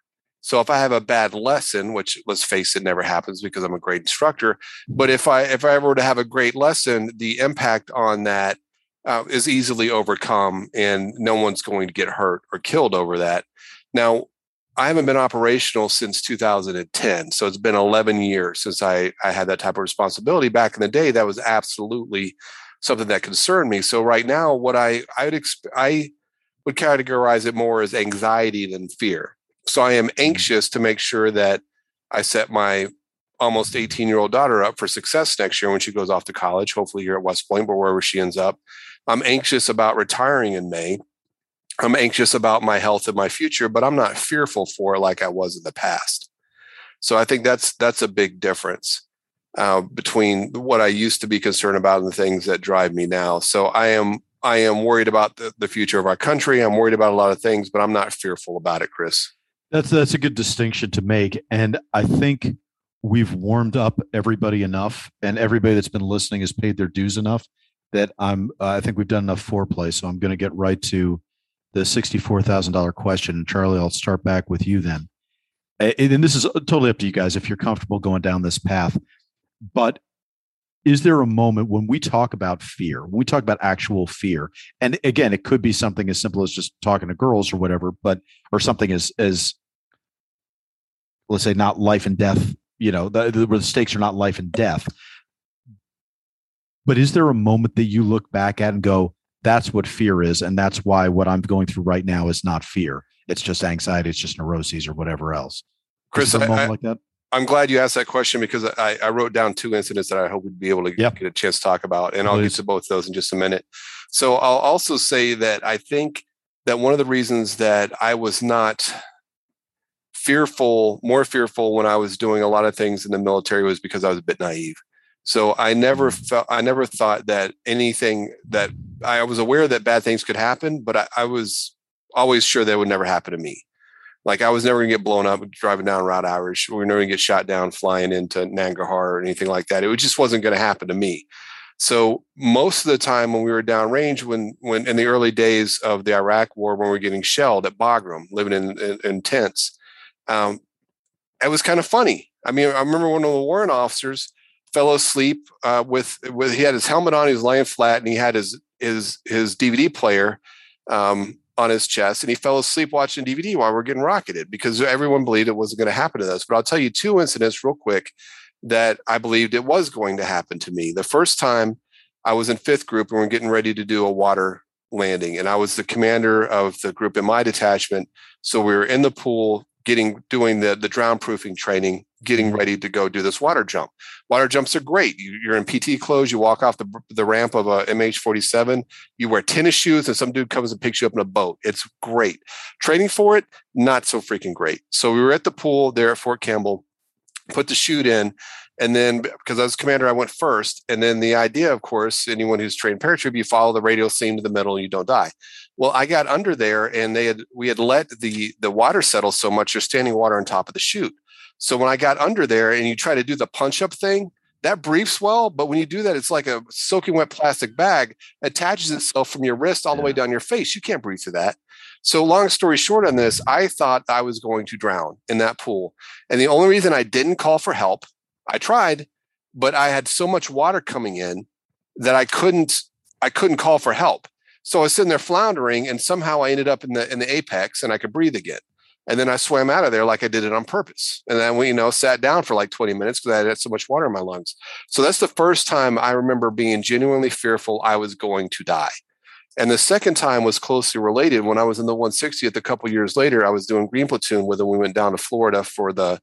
So if I have a bad lesson, which let's face it, never happens because I'm a great instructor, but if I if I ever were to have a great lesson, the impact on that uh, is easily overcome, and no one's going to get hurt or killed over that. Now, I haven't been operational since 2010. So it's been 11 years since I, I had that type of responsibility. Back in the day, that was absolutely something that concerned me. So right now, what I I would exp- I would categorize it more as anxiety than fear. So I am mm-hmm. anxious to make sure that I set my almost 18 year old daughter up for success next year when she goes off to college, hopefully here at West Point, but wherever she ends up. I'm anxious about retiring in May. I'm anxious about my health and my future, but I'm not fearful for it like I was in the past. So I think that's that's a big difference uh, between what I used to be concerned about and the things that drive me now. So I am I am worried about the, the future of our country. I'm worried about a lot of things, but I'm not fearful about it, Chris. That's that's a good distinction to make, and I think we've warmed up everybody enough, and everybody that's been listening has paid their dues enough that I'm. Uh, I think we've done enough foreplay, so I'm going to get right to the sixty-four thousand dollar question. And Charlie, I'll start back with you then. And this is totally up to you guys if you're comfortable going down this path. But is there a moment when we talk about fear, when we talk about actual fear, and again, it could be something as simple as just talking to girls or whatever, but or something as as let's say not life and death, you know, the, the, where the stakes are not life and death. But is there a moment that you look back at and go, that's what fear is, and that's why what I'm going through right now is not fear. It's just anxiety, it's just neuroses or whatever else. Chris, I, I, like that? I'm glad you asked that question because I, I wrote down two incidents that I hope we'd be able to yep. get a chance to talk about, and I'll get to both those in just a minute. So I'll also say that I think that one of the reasons that I was not fearful, more fearful when I was doing a lot of things in the military was because I was a bit naive. So I never mm. felt, I never thought that anything that I was aware that bad things could happen, but I, I was always sure that would never happen to me. Like I was never gonna get blown up driving down Route Irish. We were never gonna get shot down flying into Nangarhar or anything like that. It just wasn't gonna happen to me. So most of the time when we were downrange, when when in the early days of the Iraq War, when we were getting shelled at Bagram, living in, in, in tents, um, it was kind of funny. I mean, I remember one of the warrant officers fell asleep uh, with with he had his helmet on, he was laying flat, and he had his his his DVD player um, on his chest and he fell asleep watching DVD while we are getting rocketed because everyone believed it wasn't going to happen to us. But I'll tell you two incidents real quick that I believed it was going to happen to me. The first time I was in fifth group and we are getting ready to do a water landing, and I was the commander of the group in my detachment. So we were in the pool getting doing the the drown proofing training getting mm-hmm. ready to go do this water jump. Water jumps are great. You, are in PT clothes. You walk off the, the ramp of a MH47. You wear tennis shoes, and some dude comes and picks you up in a boat. It's great. Training for it, not so freaking great. So we were at the pool there at Fort Campbell, put the chute in. And then, because I was commander, I went first. And then the idea, of course, anyone who's trained paratroop, you follow the radial seam to the middle, and you don't die. Well, I got under there, and they had we had let the the water settle so much. There's standing water on top of the chute. So when I got under there and you try to do the punch up thing, that briefs well, but when you do that, it's like a soaking wet plastic bag attaches itself from your wrist all the way down your face. You can't breathe through that. So, long story short on this, I thought I was going to drown in that pool. And the only reason I didn't call for help, I tried, but I had so much water coming in that I couldn't I couldn't call for help. So I was sitting there floundering, and somehow I ended up in the in the apex, and I could breathe again. And then I swam out of there like I did it on purpose. And then we, you know, sat down for like 20 minutes because I had so much water in my lungs. So that's the first time I remember being genuinely fearful I was going to die. And the second time was closely related. When I was in the 160th, a couple years later, I was doing green platoon with them. We went down to Florida for the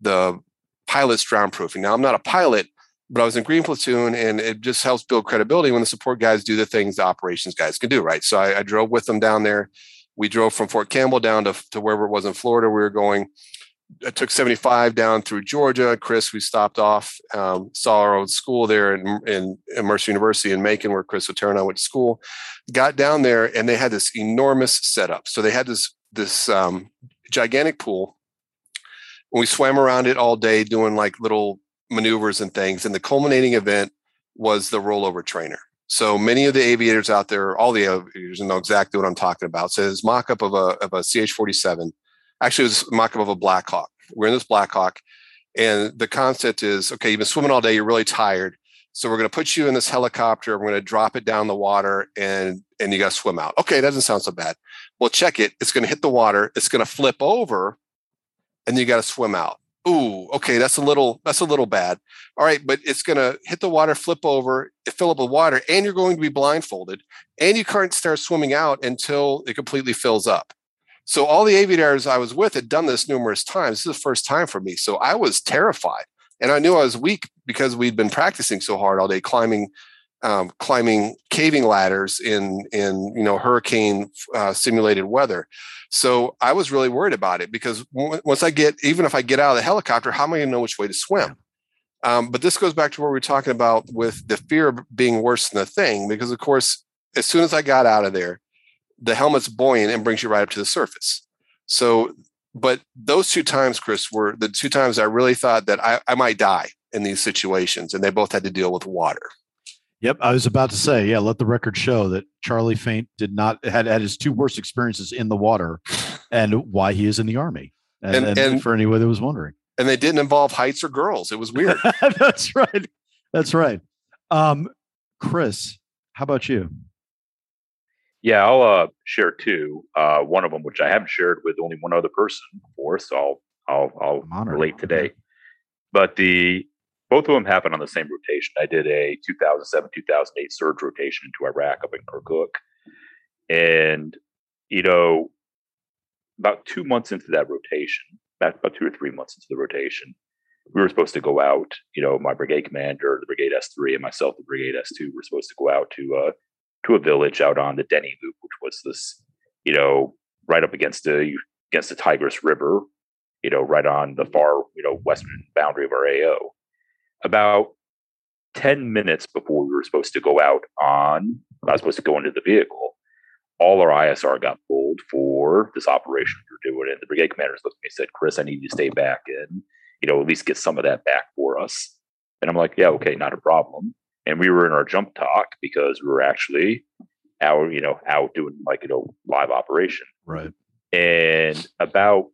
the pilot's drown proofing. Now I'm not a pilot, but I was in green platoon, and it just helps build credibility when the support guys do the things the operations guys can do. Right. So I, I drove with them down there we drove from Fort Campbell down to, to wherever it was in Florida. We were going. I took 75 down through Georgia. Chris, we stopped off, um, saw our old school there in, in, in, Mercer University in Macon, where Chris Otero and I went to school. Got down there, and they had this enormous setup. So they had this this um, gigantic pool. And We swam around it all day, doing like little maneuvers and things. And the culminating event was the rollover trainer. So many of the aviators out there, all the aviators know exactly what I'm talking about. So it's mock-up of a, of a CH-47. Actually, it was mock-up of a Black Hawk. We're in this Black Hawk, and the concept is, okay, you've been swimming all day, you're really tired. So we're going to put you in this helicopter. We're going to drop it down the water, and and you got to swim out. Okay, that doesn't sound so bad. Well, check it. It's going to hit the water. It's going to flip over and you got to swim out. Ooh, okay, that's a little that's a little bad. All right, but it's going to hit the water, flip over, fill up with water, and you're going to be blindfolded, and you can't start swimming out until it completely fills up. So all the aviators I was with had done this numerous times. This is the first time for me, so I was terrified, and I knew I was weak because we'd been practicing so hard all day, climbing um, climbing caving ladders in in you know hurricane uh, simulated weather. So I was really worried about it because w- once I get even if I get out of the helicopter, how am I going to know which way to swim? Um, but this goes back to what we were talking about with the fear of being worse than the thing, because of course, as soon as I got out of there, the helmet's buoyant and brings you right up to the surface. So, but those two times, Chris, were the two times I really thought that I, I might die in these situations, and they both had to deal with water. Yep, I was about to say, yeah, let the record show that Charlie Faint did not had had his two worst experiences in the water, and why he is in the army. And, and, and, and for anyone that was wondering, and they didn't involve heights or girls. It was weird. That's right. That's right. Um, Chris, how about you? Yeah, I'll uh, share two. Uh, one of them, which I haven't shared with only one other person before, so I'll I'll, I'll relate today. But the both of them happened on the same rotation. I did a 2007 2008 surge rotation into Iraq up in Kirkuk. And, you know, about two months into that rotation, about, two or three months into the rotation, we were supposed to go out. You know, my brigade commander, the Brigade S3, and myself, the Brigade S2, were supposed to go out to uh, to a village out on the Denny Loop, which was this, you know, right up against the against the Tigris River, you know, right on the far, you know, western boundary of our AO about 10 minutes before we were supposed to go out on, I was supposed to go into the vehicle, all our ISR got pulled for this operation we are doing. And the brigade commanders looked at me and said, Chris, I need you to stay back and, you know, at least get some of that back for us. And I'm like, yeah, okay, not a problem. And we were in our jump TOC because we were actually out, you know, out doing like, you know, live operation. Right. And about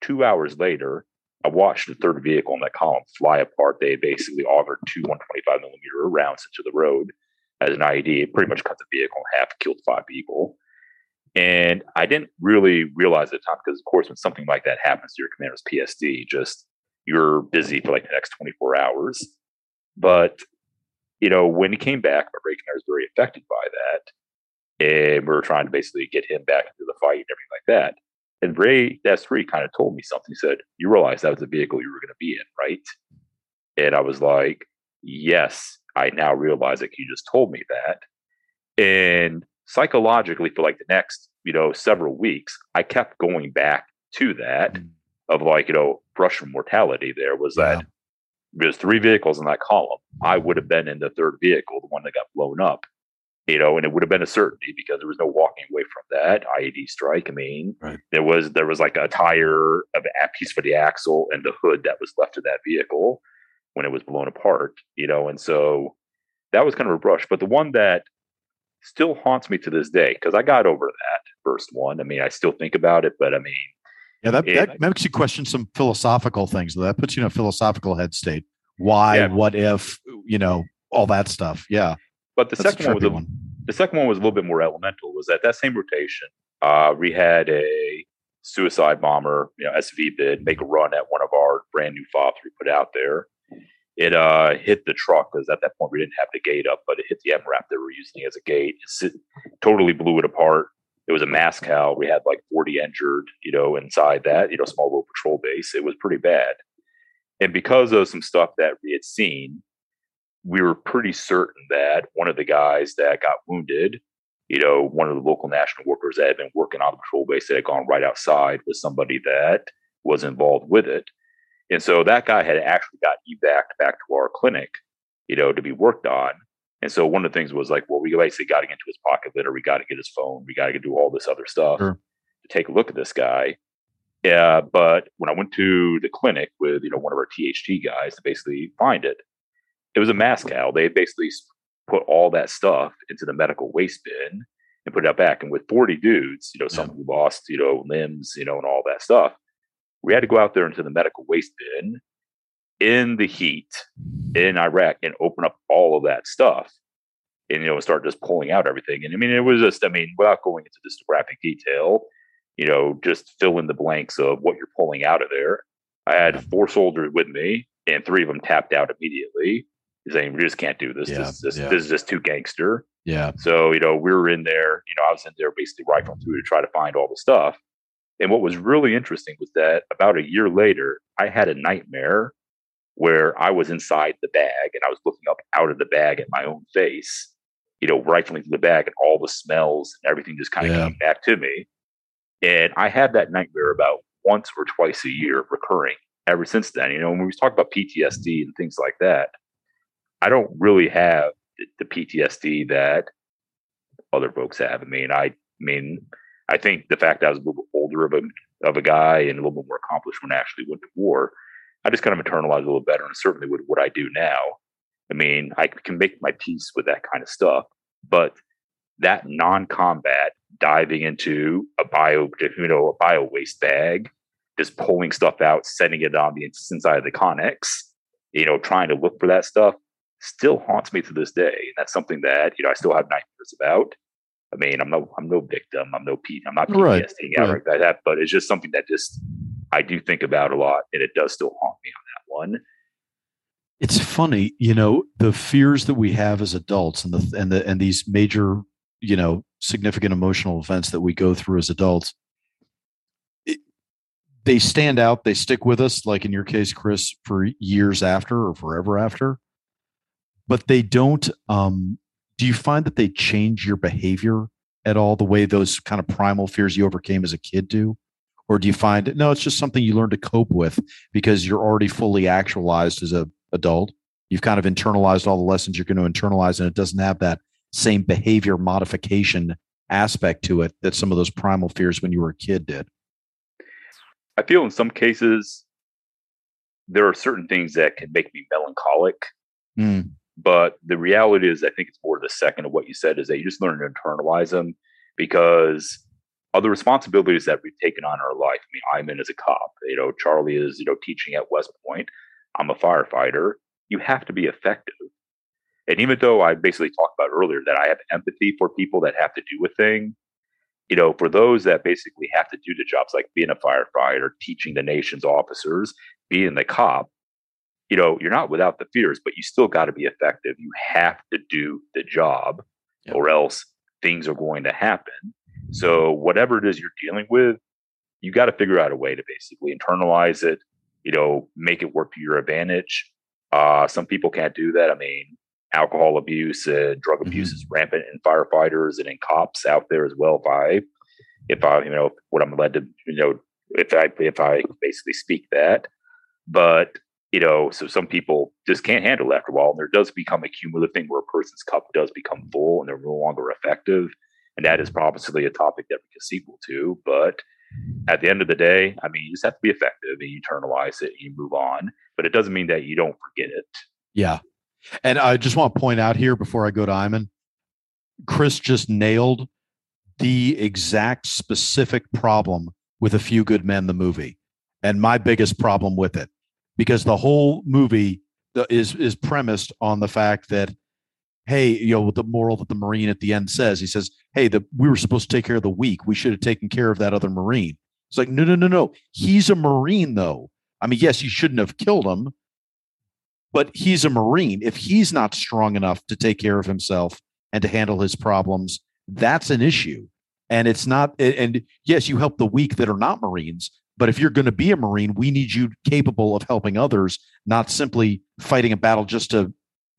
two hours later, I watched the third vehicle in that column fly apart. They basically augured two 125 millimeter rounds into the road as an IED. It pretty much cut the vehicle in half, killed five people. And I didn't really realize at the time because, of course, when something like that happens to your commander's PSD, just you're busy for like the next 24 hours. But, you know, when he came back, my brake commander was very affected by that. And we were trying to basically get him back into the fight and everything like that. And Ray S3 kind of told me something. He said, You realize that was the vehicle you were going to be in, right? And I was like, Yes, I now realize that you just told me that. And psychologically, for like the next, you know, several weeks, I kept going back to that mm. of like, you know, Russian mortality there was yeah. that there's three vehicles in that column. I would have been in the third vehicle, the one that got blown up you know, and it would have been a certainty because there was no walking away from that IED strike. I mean, right. there was there was like a tire of a piece for the axle and the hood that was left of that vehicle when it was blown apart, you know, and so that was kind of a brush. But the one that still haunts me to this day because I got over that first one. I mean, I still think about it, but I mean, yeah, that, it, that makes you question some philosophical things. That puts you in a philosophical head state. Why? Yeah. What if? You know, all that stuff. Yeah. But the That's second one was a, one. the second one was a little bit more elemental. Was that that same rotation? Uh, we had a suicide bomber, you know, SVBIED make a run at one of our brand new fobs we put out there. It uh, hit the truck because at that point we didn't have the gate up, but it hit the MRAP that we are using as a gate. It totally blew it apart. It was a Mascal. We had like 40 injured, you know, inside that, you know, small little patrol base. It was pretty bad. And because of some stuff that we had seen, we were pretty certain that one of the guys that got wounded, you know, one of the local national workers that had been working on the patrol base that had gone right outside was somebody that was involved with it. And so that guy had actually got evac back to our clinic, you know, to be worked on. And so one of the things was like, well, we basically got to get into his pocket litter. We got to get his phone. We got to do all this other stuff sure. to take a look at this guy. Yeah, but when I went to the clinic with you know one of our THT guys to basically find it, it was a Mascal. They basically put all that stuff into the medical waste bin and put it out back. And with 40 dudes, you know, some yeah. who lost, you know, limbs, you know, and all that stuff, we had to go out there into the medical waste bin in the heat in Iraq and open up all of that stuff and, you know, start just pulling out everything. And I mean, it was just, I mean, without going into this graphic detail, you know, just fill in the blanks of what you're pulling out of there. I had four soldiers with me, and three of them tapped out immediately, saying, "We just can't do this. Yeah, this, this, yeah. this is just too gangster." Yeah. So, you know, we were in there, you know, I was in there basically rifling through to try to find all the stuff. And what was really interesting was that about a year later, I had a nightmare where I was inside the bag and I was looking up out of the bag at my own face, you know, rifling through the bag and all the smells and everything just kind of Yeah. came back to me. And I had that nightmare about once or twice a year recurring ever since then. You know, when we talk about PTSD and things like that, I don't really have the, the PTSD that other folks have. I mean, I, I mean, I think the fact that I was a little bit older of a of a guy and a little bit more accomplished when I actually went to war, I just kind of internalized a little better, and certainly with what I do now. I mean, I can make my peace with that kind of stuff, but that non-combat diving into a bio, you know, a bio waste bag, just pulling stuff out, setting it on the inside of the Connex, you know, trying to look for that stuff, still haunts me to this day. And that's something that you know I still have nightmares about. I mean, I'm no, I'm no victim. I'm no P. I'm not Right, PTSD out right. like that. But it's just something that just I do think about a lot, and it does still haunt me on that one. It's funny, you know, the fears that we have as adults and the and the and these major, you know, significant emotional events that we go through as adults. It, they stand out, they stick with us, like in your case, Chris, for years after or forever after. But they don't um do you find that they change your behavior at all the way those kind of primal fears you overcame as a kid do? Or do you find no, it's just something you learn to cope with because you're already fully actualized as a adult. You've kind of internalized all the lessons you're going to internalize, and it doesn't have that same behavior modification aspect to it that some of those primal fears when you were a kid did. I feel in some cases there are certain things that can make me melancholic, Mm, but the reality is, I think it's more the second of what you said is that you just learn to internalize them because of the responsibilities that we've taken on in our life. I mean, I'm in as a cop. You know, Charlie is you know teaching at West Point. I'm a firefighter. You have to be effective. And even though I basically talked about earlier that I have empathy for people that have to do a thing, you know, for those that basically have to do the jobs like being a firefighter, teaching the nation's officers, being the cop, you know, you're not without the fears, but you still got to be effective. You have to do the job Yep. or else things are going to happen. So whatever it is you're dealing with, you got to figure out a way to basically internalize it, you know, make it work to your advantage. Uh, some people can't do that. I mean, alcohol abuse and drug abuse Mhm. is rampant in firefighters and in cops out there as well. If I, if I, you know, what I'm led to, you know, if I, if I basically speak that, but you know, so some people just can't handle it after a while. And there does become a cumulative thing where a person's cup does become full and they're no longer effective. And that is probably a topic that we could sequel to. But at the end of the day, I mean, you just have to be effective and you internalize it and you move on. But it doesn't mean that you don't forget it. yeah. And I just want to point out here before I go to Iman, Chris just nailed the exact specific problem with A Few Good Men, the movie, and my biggest problem with it, because the whole movie is is premised on the fact that, hey, you know, the moral that the Marine at the end says, he says, hey, the we were supposed to take care of the weak. We should have taken care of that other Marine. It's like, no, no, no, no. He's a Marine, though. I mean, yes, you shouldn't have killed him, but he's a Marine. If he's not strong enough to take care of himself and to handle his problems, that's an issue. And it's not, and yes, you help the weak that are not Marines, but if you're going to be a Marine, we need you capable of helping others, not simply fighting a battle just to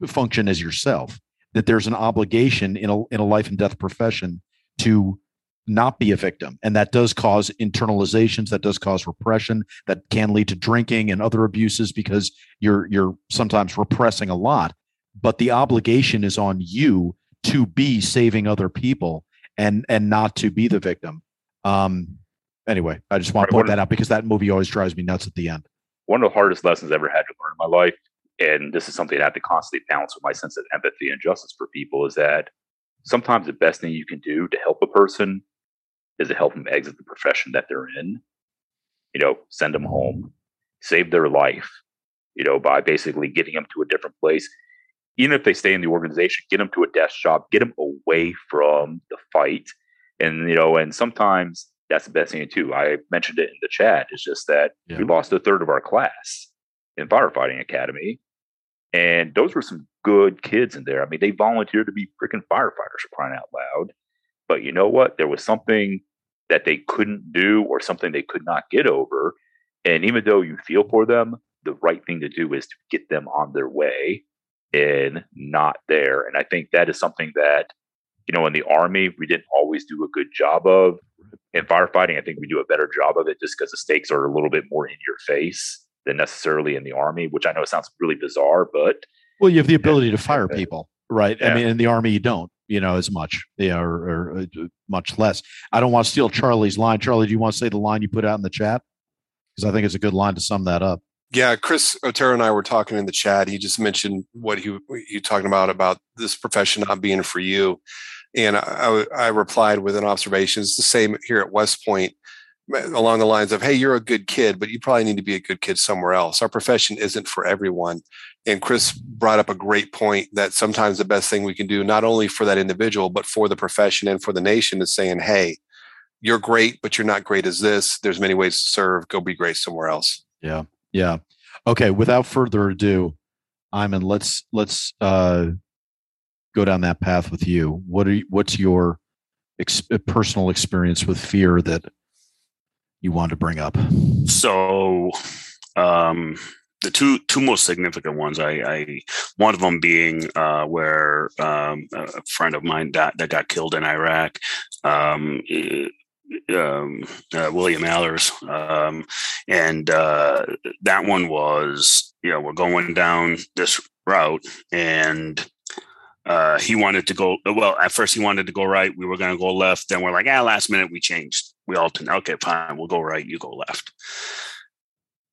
function as yourself. That there's an obligation in a, in a life and death profession to not be a victim. And that does cause internalizations, that does cause repression, that can lead to drinking and other abuses because you're you're sometimes repressing a lot. But the obligation is on you to be saving other people and and not to be the victim. Um anyway, I just want Right, to point that out because that movie always drives me nuts at the end. one of the hardest lessons I ever had to learn in my life, and this is something I have to constantly balance with my sense of empathy and justice for people, is that sometimes the best thing you can do to help a person is to help them exit the profession that they're in. You know, send them home, save their life. You know, by basically getting them to a different place. Even if they stay in the organization, get them to a desk job, get them away from the fight. And you know, and sometimes that's the best thing too. I mentioned it in the chat. It's just that Yeah. we lost a third of our class in firefighting academy, and those were some good kids in there. I mean, they volunteered to be freaking firefighters for crying out loud. But you know what? There was something that they couldn't do or something they could not get over. And even though you feel for them, the right thing to do is to get them on their way and not there. And I think that is something that, you know, in the Army, we didn't always do a good job of. In firefighting, I think we do a better job of it just because the stakes are a little bit more in your face than necessarily in the Army, which I know sounds really bizarre, but Well, you have the ability to fire people, right? I mean, in the army, you don't, you know, as much, yeah, or, or uh, much less. I don't want to steal Charlie's line. Charlie, do you want to say the line you put out in the chat? Because I think it's a good line to sum that up. Yeah, Chris Otero and I were talking in the chat. He just mentioned what he he talking about about this profession not being for you, and I, I, replied with an observation. It's the same here at West Point, along the lines of, "Hey, you're a good kid, but you probably need to be a good kid somewhere else. Our profession isn't for everyone." And Chris brought up a great point that sometimes the best thing we can do, not only for that individual, but for the profession and for the nation, is saying, "Hey, you're great, but you're not great as this. There's many ways to serve. Go be great somewhere else." Yeah. Yeah. Okay. Without further ado, Iman, let's let's uh, go down that path with you. What are you, what's your ex- personal experience with fear that you want to bring up? So, um, the two two most significant ones, I, I one of them being uh, where um, a friend of mine that, that got killed in Iraq. Um, eh, um, uh, William Allers, um, and uh, that one was, you know, we're going down this route, and uh, he wanted to go. Well, at first he wanted to go right. We were going to go left. Then we're like, ah, last minute we changed. We alternated. Okay, fine, we'll go right. You go left.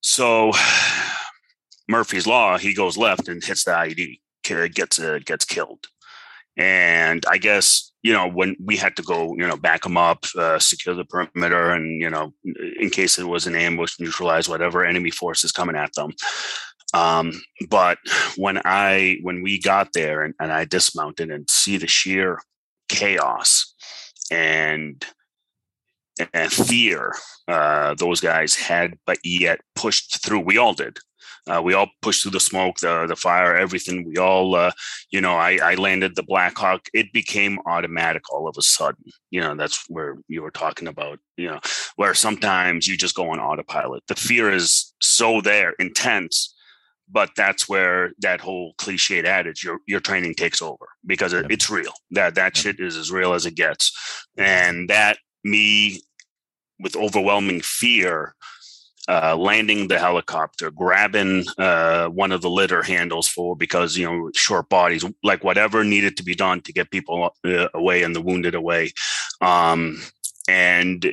So Murphy's Law, he goes left and hits the IED, gets uh, gets killed. And I guess you know when we had to go, you know, back him up, uh, secure the perimeter, and you know, in case it was an ambush, neutralize whatever enemy forces coming at them. Um, but when I when we got there and, and I dismounted and see the sheer chaos and and fear uh, those guys had, but yet pushed through. We all did. Uh, we all pushed through the smoke, the the fire, everything. We all, uh, you know, I, I landed the Black Hawk. It became automatic all of a sudden. You know, that's where you were talking about. You know, where sometimes you just go on autopilot. The fear is so there, intense, but that's where that whole cliched adage your your training takes over because Yep. it's real. That that Yep. shit is as real as it gets, and that me with overwhelming fear uh, landing the helicopter, grabbing uh, one of the litter handles for because you know short bodies, like whatever needed to be done to get people uh, away and the wounded away, um, and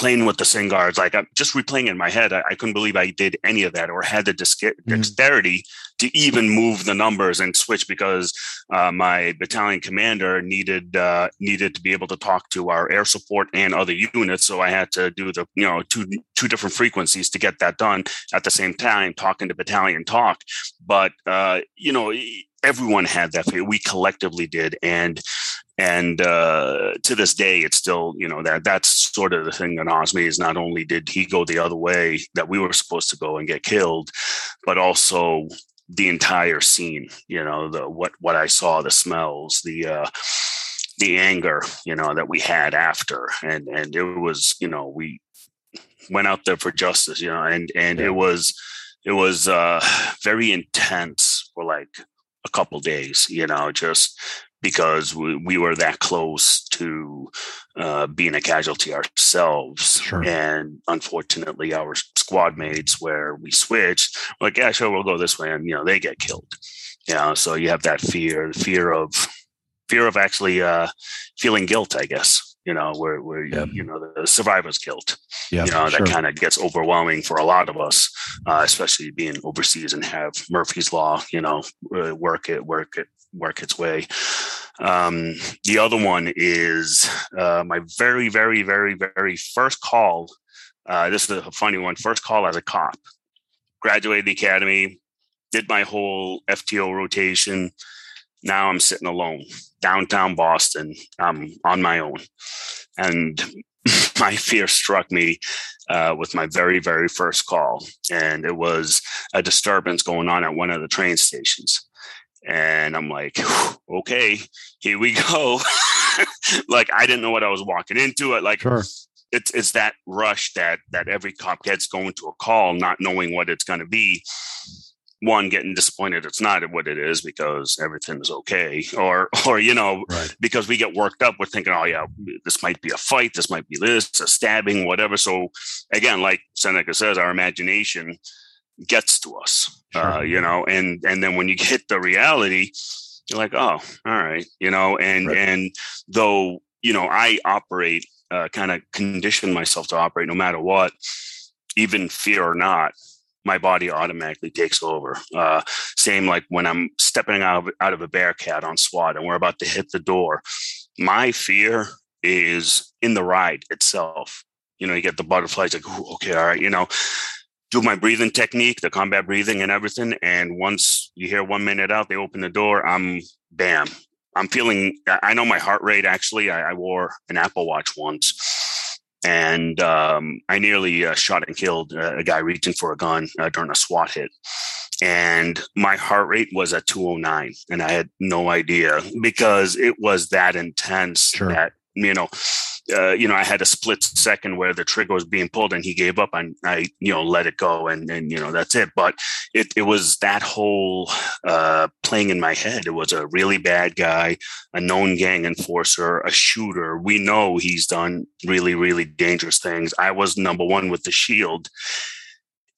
playing with the SINCGARS. Like I'm just replaying in my head. I, I couldn't believe I did any of that or had the disca- dexterity to even move the numbers and switch because uh, my battalion commander needed uh, needed to be able to talk to our air support and other units. So I had to do the you know two two different frequencies to get that done at the same time, talking to battalion talk. But uh, you know everyone had that. We collectively did, and and uh, to this day, it's still you know that that's sort of the thing that awes me is not only did he go the other way that we were supposed to go and get killed, but also the entire scene. You know the what what I saw, the smells, the uh, the anger, you know that we had after, and and it was you know we went out there for justice, you know, and and Yeah. it was it was uh, very intense for like a couple days, you know, just because we, we were that close to uh, being a casualty ourselves. Sure. And unfortunately, our squad mates, where we switched, like, yeah, sure, we'll go this way. And, you know, they get killed. You know, so you have that fear, the fear of, fear of actually uh, feeling guilt, I guess, you know, where, where Yeah. you know, the survivor's guilt Yeah. you know sure. that kind of gets overwhelming for a lot of us uh, especially being overseas and have murphy's law you know uh, work it work it work its way. Um, the other one is uh, my very very very very first call uh, this is a funny one first call as a cop. Graduated the academy did my whole fto rotation. Now i'm sitting alone downtown boston. I'm on my own. And my fear struck me uh, with my very, very first call. And it was a disturbance going on at one of the train stations. And I'm like, okay, here we go. like I didn't know what I was walking into. It like sure. it's it's that rush that that every cop gets going to a call, not knowing what it's going to be one getting disappointed it's not what it is because everything is okay or or you know right. because we get worked up we're thinking oh yeah this might be a fight this might be this a stabbing whatever so again like seneca says our imagination gets to us sure. uh, you know and and then when you hit the reality you're like oh all right you know and right. and though you know i operate uh, kind of condition myself to operate no matter what even fear or not my body automatically takes over. Uh, same like when I'm stepping out of, out of a Bearcat on SWAT and we're about to hit the door. My fear is in the ride itself. You know, you get the butterflies like, okay, all right, you know, do my breathing technique, the combat breathing and everything. And once you hear one minute out, they open the door, I'm bam. I'm feeling, I know my heart rate actually. I, I wore an Apple Watch once and um, I nearly uh, shot and killed a guy reaching for a gun uh, during a SWAT hit. And my heart rate was at 209, and I had no idea because it was that intense sure. that you know uh, you know, I had a split second where the trigger was being pulled and he gave up and I, you know, let it go and, and, you know, that's it. But it, it was that whole uh, playing in my head. It was a really bad guy, a known gang enforcer, a shooter. We know he's done really, really dangerous things. I was number one with the shield.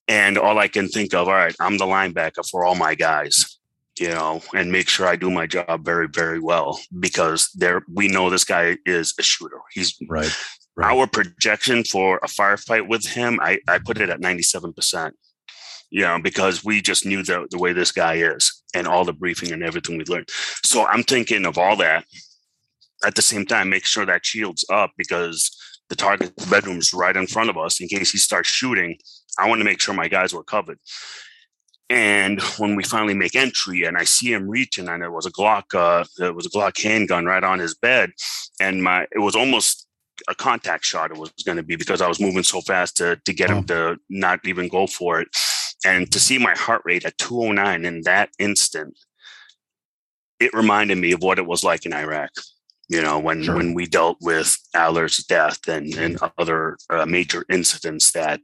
And all I can think of, all right, I'm the linebacker for all my guys you know, and make sure I do my job very, very well because there we know this guy is a shooter. He's right. right. Our projection for a firefight with him, I, I put it at 97%. You know, because we just knew the, the way this guy is and all the briefing and everything we learned. So I'm thinking of all that. At the same time, make sure that shield's up because the target's bedroom's right in front of us in case he starts shooting. I want to make sure my guys were covered. And when we finally make entry, and I see him reaching, and it was a Glock, uh, it was a Glock handgun right on his bed, and my it was almost a contact shot. It was going to be because I was moving so fast to to get him to not even go for it, and to see my heart rate at 209 in that instant, it reminded me of what it was like in Iraq you know when sure. when we dealt with Aller's death and and other uh, major incidents that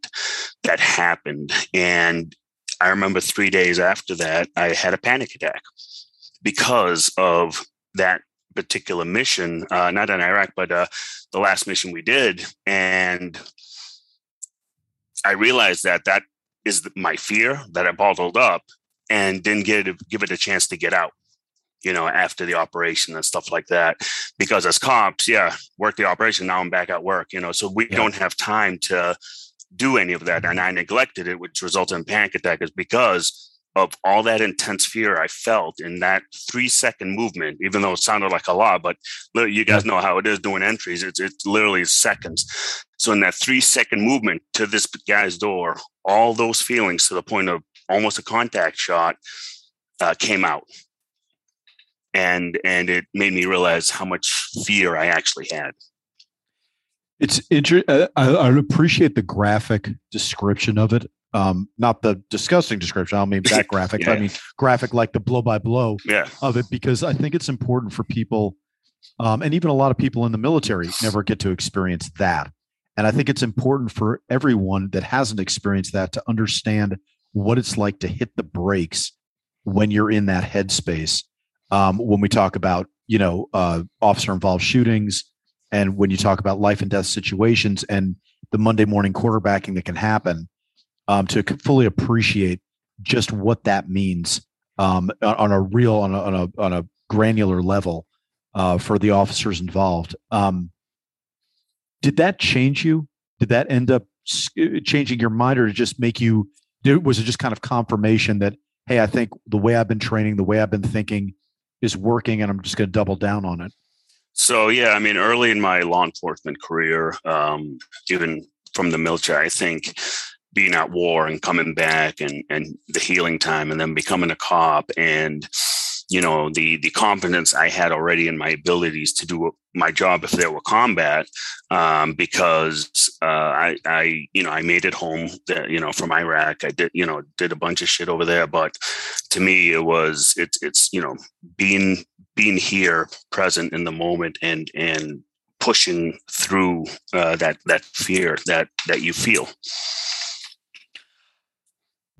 that happened and I remember three days after that, I had a panic attack because of that particular mission, uh, not in Iraq, but uh, the last mission we did. And I realized that that is my fear that I bottled up and didn't get it, give it a chance to get out, you know, after the operation and stuff like that. Because as cops, yeah, work the operation. Now I'm back at work, you know, so we yeah. don't have time to do any of that. And I neglected it, which resulted in panic attack is because of all that intense fear I felt in that three second movement, even though it sounded like a lot, but you guys know how it is doing entries. It's, it's literally seconds. So in that three second movement to this guy's door, all those feelings to the point of almost a contact shot uh, came out. And, and it made me realize how much fear I actually had. It's interesting. Uh, I, I, appreciate the graphic description of it. Um, not the disgusting description. I don't mean that graphic. yeah. I mean graphic like the blow by blow yeah. of it because I think it's important for people, um, and even a lot of people in the military never get to experience that. And I think it's important for everyone that hasn't experienced that to understand what it's like to hit the brakes when you're in that headspace. Um, when we talk about you know uh, officer involved shootings, and when you talk about life and death situations and the Monday morning quarterbacking that can happen, um, to fully appreciate just what that means um, on a real, on a, on a, on a granular level uh, for the officers involved. Um, did that change you? Did that end up uh, changing your mind, or just make you? Was it just kind of confirmation that hey, I think the way I've been training, the way I've been thinking, is working, and I'm just going to double down on it? So yeah, I mean, early in my law enforcement career, um, even from the military, I think being at war and coming back and and the healing time, and then becoming a cop and you know the the confidence I had already in my abilities to do my job if there were combat um, because uh, I I you know I made it home uh, you know from Iraq. I did you know did a bunch of shit over there but to me it was it's it's you know being being here present in the moment and and pushing through uh, that that fear that that you feel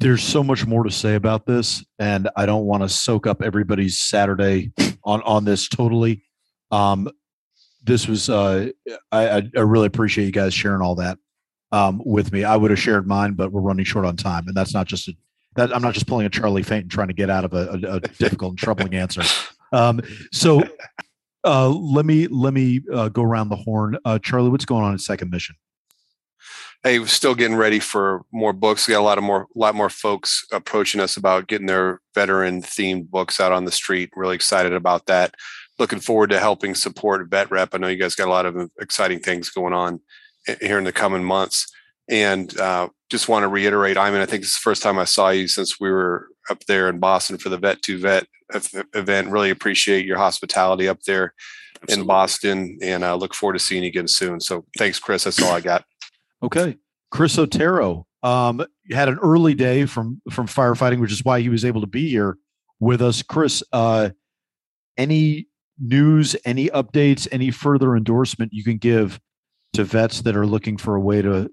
there's so much more to say about this, and I don't want to soak up everybody's Saturday on on this totally. Um, this was uh, I, I really appreciate you guys sharing all that um, with me. I would have shared mine, but we're running short on time, and that's not just a that I'm not just pulling a Charlie Faint and trying to get out of a, a, a difficult and troubling answer. Um, so uh, let me let me uh, go around the horn. Uh, Charlie, what's going on in Second Mission? hey, we're still getting ready for more books. We got a lot of more, a lot more folks approaching us about getting their veteran themed books out on the street. Really excited about that. Looking forward to helping support Vet Rep. I know you guys got a lot of exciting things going on here in the coming months. And uh, just want to reiterate, I mean, I think it's the first time I saw you since we were up there in Boston for the Vet to Vet event. Really appreciate your hospitality up there Absolutely. in Boston, and I uh, look forward to seeing you again soon. So thanks, Chris. That's all I got. Okay. Chris Otero um, had an early day from from firefighting, which is why he was able to be here with us. Chris, uh, any news, any updates, any further endorsement you can give to vets that are looking for a way to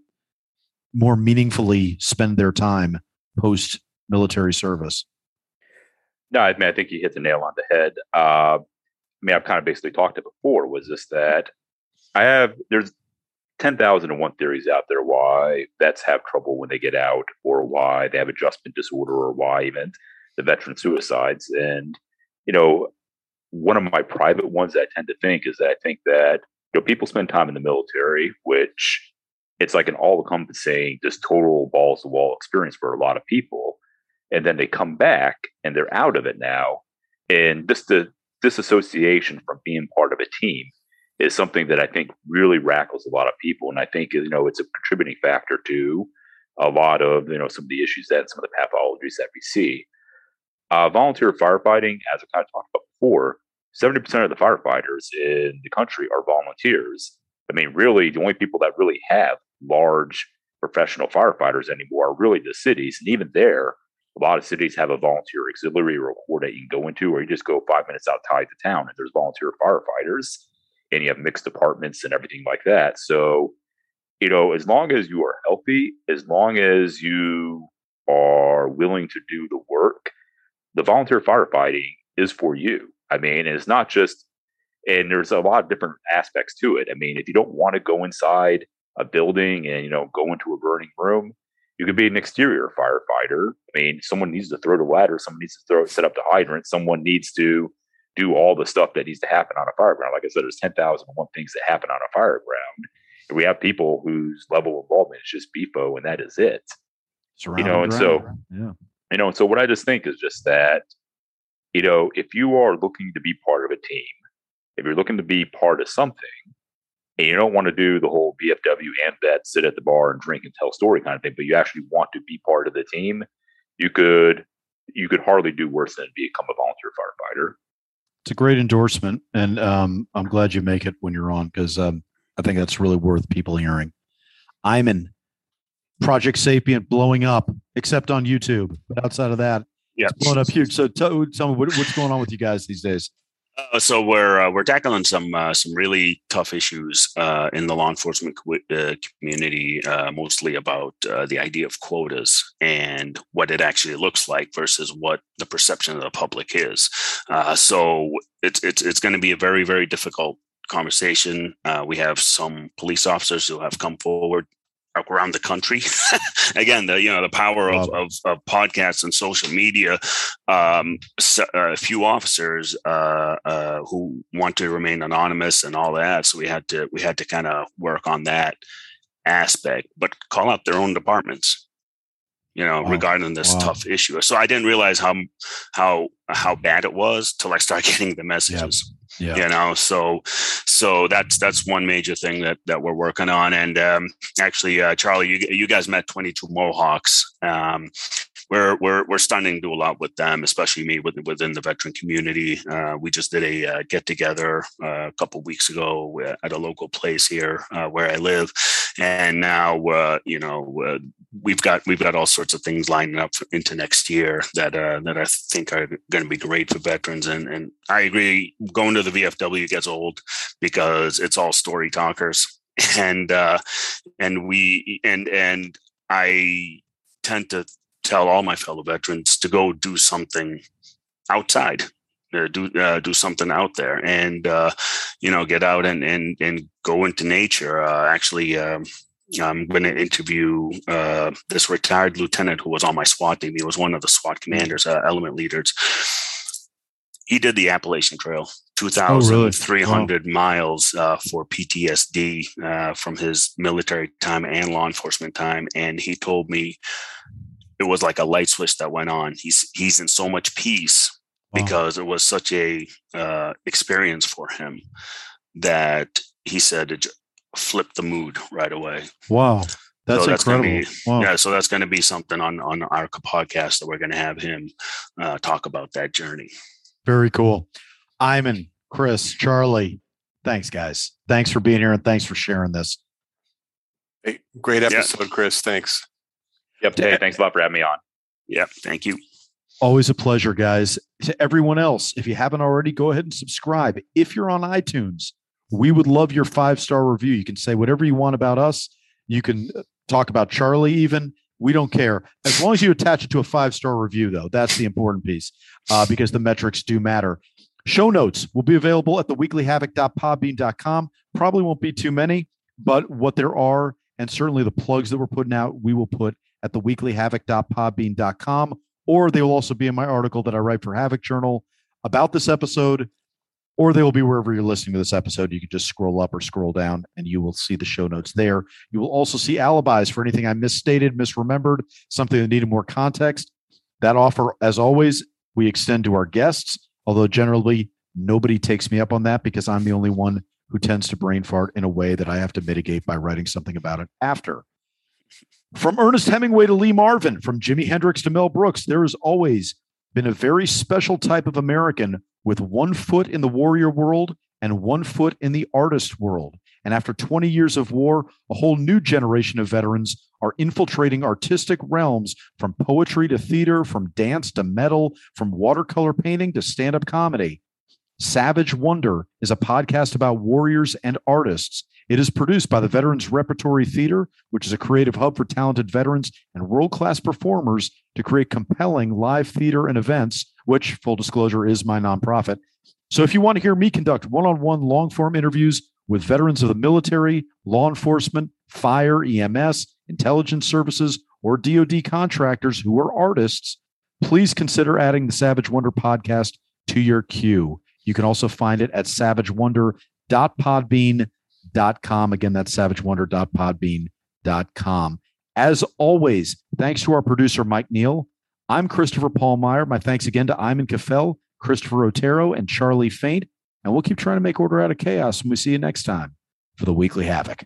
more meaningfully spend their time post military service? No, I mean I think you hit the nail on the head. Uh, I mean, I've kind of basically talked it before. Was this that I have there's 10,001 theories out there why vets have trouble when they get out, or why they have adjustment disorder, or why even the veteran suicides. And, you know, one of my private ones that I tend to think is that I think that, you know, people spend time in the military, which it's like an all encompassing, just total balls to wall experience for a lot of people. And then they come back and they're out of it now. And just the disassociation from being part of a team is something that I think really rackles a lot of people. And I think, you know, it's a contributing factor to a lot of, you know, some of the issues that some of the pathologies that we see. Uh, volunteer firefighting, as I kind of talked about before, 70% of the firefighters in the country are volunteers. I mean, really, the only people that really have large professional firefighters anymore really the cities. And even there, a lot of cities have a volunteer auxiliary or a corps that you can go into, or you just go five minutes outside the town and there's volunteer firefighters and you have mixed departments and everything like that. So, you know, as long as you are healthy, as long as you are willing to do the work, the volunteer firefighting is for you. I mean, it's not just, and there's a lot of different aspects to it. I mean, if you don't want to go inside a building and, you know, go into a burning room, you could be an exterior firefighter. I mean, someone needs to throw the ladder, someone needs to throw set up the hydrant, someone needs to do all the stuff that needs to happen on a fire ground. Like I said, there's 10,001 things that happen on a fire ground. And we have people whose level of involvement is just BFO, and that is it. you know, and so, yeah. you know, and so what I just think is just that, you know, if you are looking to be part of a team, if you're looking to be part of something, and you don't want to do the whole VFW and vet sit at the bar and drink and tell story kind of thing, but you actually want to be part of the team, you could you could hardly do worse than become a volunteer firefighter it's a great endorsement, and um, I'm glad you make it when you're on because um, I think that's really worth people hearing. I'm in Project Sapient blowing up, except on YouTube. But outside of that, yeah, blowing up huge. So tell, tell me what, what's going on with you guys these days. Uh, so we're uh, we're tackling some uh, some really tough issues uh, in the law enforcement co- uh, community, uh, mostly about the idea of quotas and what it actually looks like versus what the perception of the public is. so it's it's it's going to be a very very difficult conversation. we have some police officers who have come forward around the country. Again, the you know the power of, of, of podcasts and social media. Um, so, uh, a few officers uh, uh, who want to remain anonymous and all that, so we had to we had to kind of work on that aspect, but call out their own departments. You know, wow. regarding this wow. tough issue. So I didn't realize how how how bad it was till I started getting the messages. Yep yeah. you know so so that's that's one major thing that that we're working on and um, actually uh, charlie you, you guys met 22 mohawks um, we're we're we're starting to do a lot with them, especially me within, within the veteran community. Uh, we just did a uh, get together uh, a couple weeks ago at a local place here uh, where I live, and now uh, you know we've got we've got all sorts of things lining up into next year that that I think are going to be great for veterans. And and I agree, going to the VFW gets old because it's all story talkers and uh, and we and and I tend to tell all my fellow veterans to go do something outside uh, do uh, do something out there and uh, you know get out and and and go into nature uh, actually um, I'm going to interview uh, this retired lieutenant who was on my SWAT team. He was one of the SWAT commanders, uh, element leaders. He did the Appalachian Trail 2,300 oh, really? wow. miles uh, for PTSD uh, from his military time and law enforcement time. And he told me it was like a light switch that went on. He's he's in so much peace wow. because it was such a uh, experience for him that he said it flipped the mood right away. Wow. That's, so that's incredible. Be, wow. Yeah, so that's going to be something on on our podcast that we're going to have him uh, talk about that journey. Very cool. Iman, Chris, Charlie, thanks, guys. Thanks for being here and thanks for sharing this. Hey, great episode, yeah. Chris. Thanks. Yep. Hey, thanks a lot for having me on. Yep. Thank you. Always a pleasure, guys. To everyone else, if you haven't already, go ahead and subscribe. If you're on iTunes, we would love your five star review. You can say whatever you want about us. You can uh, talk about Charlie, even. We don't care. As long as you attach it to a five star review, though, that's the important piece uh, because the metrics do matter. Show notes will be available at the weeklyhavok.podbean.com. Probably won't be too many, but what there are, and certainly the plugs that we're putting out, we will put at the weeklyhavok.podbean.com, or they will also be in my article that I write for Havok Journal about this episode, or they will be wherever you're listening to this episode. You can just scroll up or scroll down and you will see the show notes there. You will also see alibis for anything I misstated, misremembered, something that needed more context. That offer, as always, we extend to our guests although generally nobody takes me up on that because I'm the only one who tends to brain fart in a way that I have to mitigate by writing something about it after. From Ernest Hemingway to Lee Marvin, from Jimi Hendrix to Mel Brooks, there has always been a very special type of American with one foot in the warrior world and one foot in the artist world. And after 20 years of war, a whole new generation of veterans are infiltrating artistic realms from poetry to theater, from dance to metal, from watercolor painting to stand up comedy. Savage Wonder is a podcast about warriors and artists. It is produced by the Veterans Repertory Theater, which is a creative hub for talented veterans and world class performers to create compelling live theater and events, which, full disclosure, is my nonprofit. So if you want to hear me conduct one on one long form interviews with veterans of the military, law enforcement, fire, EMS, intelligence services, or DoD contractors who are artists, please consider adding the Savage Wonder podcast to your queue. You can also find it at savagewonder.podbean.com. Again, that's savagewonder.podbean.com. As always, thanks to our producer, Mike Neal. I'm Christopher Paul Meyer. My thanks again to Iman Kafel, Christopher Otero, and Charlie Faint. And we'll keep trying to make order out of chaos. And we see you next time for the Weekly Havok.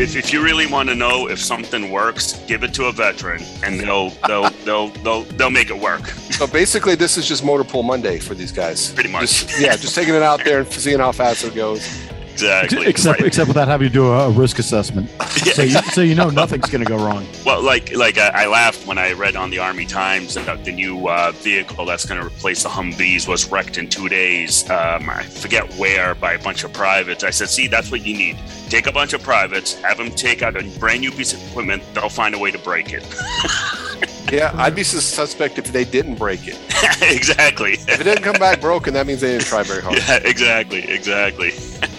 If, if you really want to know if something works, give it to a veteran, and they'll they'll they'll they'll they'll make it work. So basically, this is just motor pool Monday for these guys. Pretty much. Just, yeah, just taking it out there and seeing how fast it goes. Exactly. Except right. except without having to do a, risk assessment, yeah. so, you, so you know nothing's going to go wrong. Well, like like I, I, laughed when I read on the Army Times that the new uh, vehicle that's going to replace the Humvees was wrecked in two days. Um, I forget where by a bunch of privates. I said, see, that's what you need. Take a bunch of privates, have them take out a brand new piece of equipment. They'll find a way to break it. yeah, I'd be suspect if they didn't break it. exactly. If it didn't come back broken, that means they didn't try very hard. Yeah, exactly, exactly.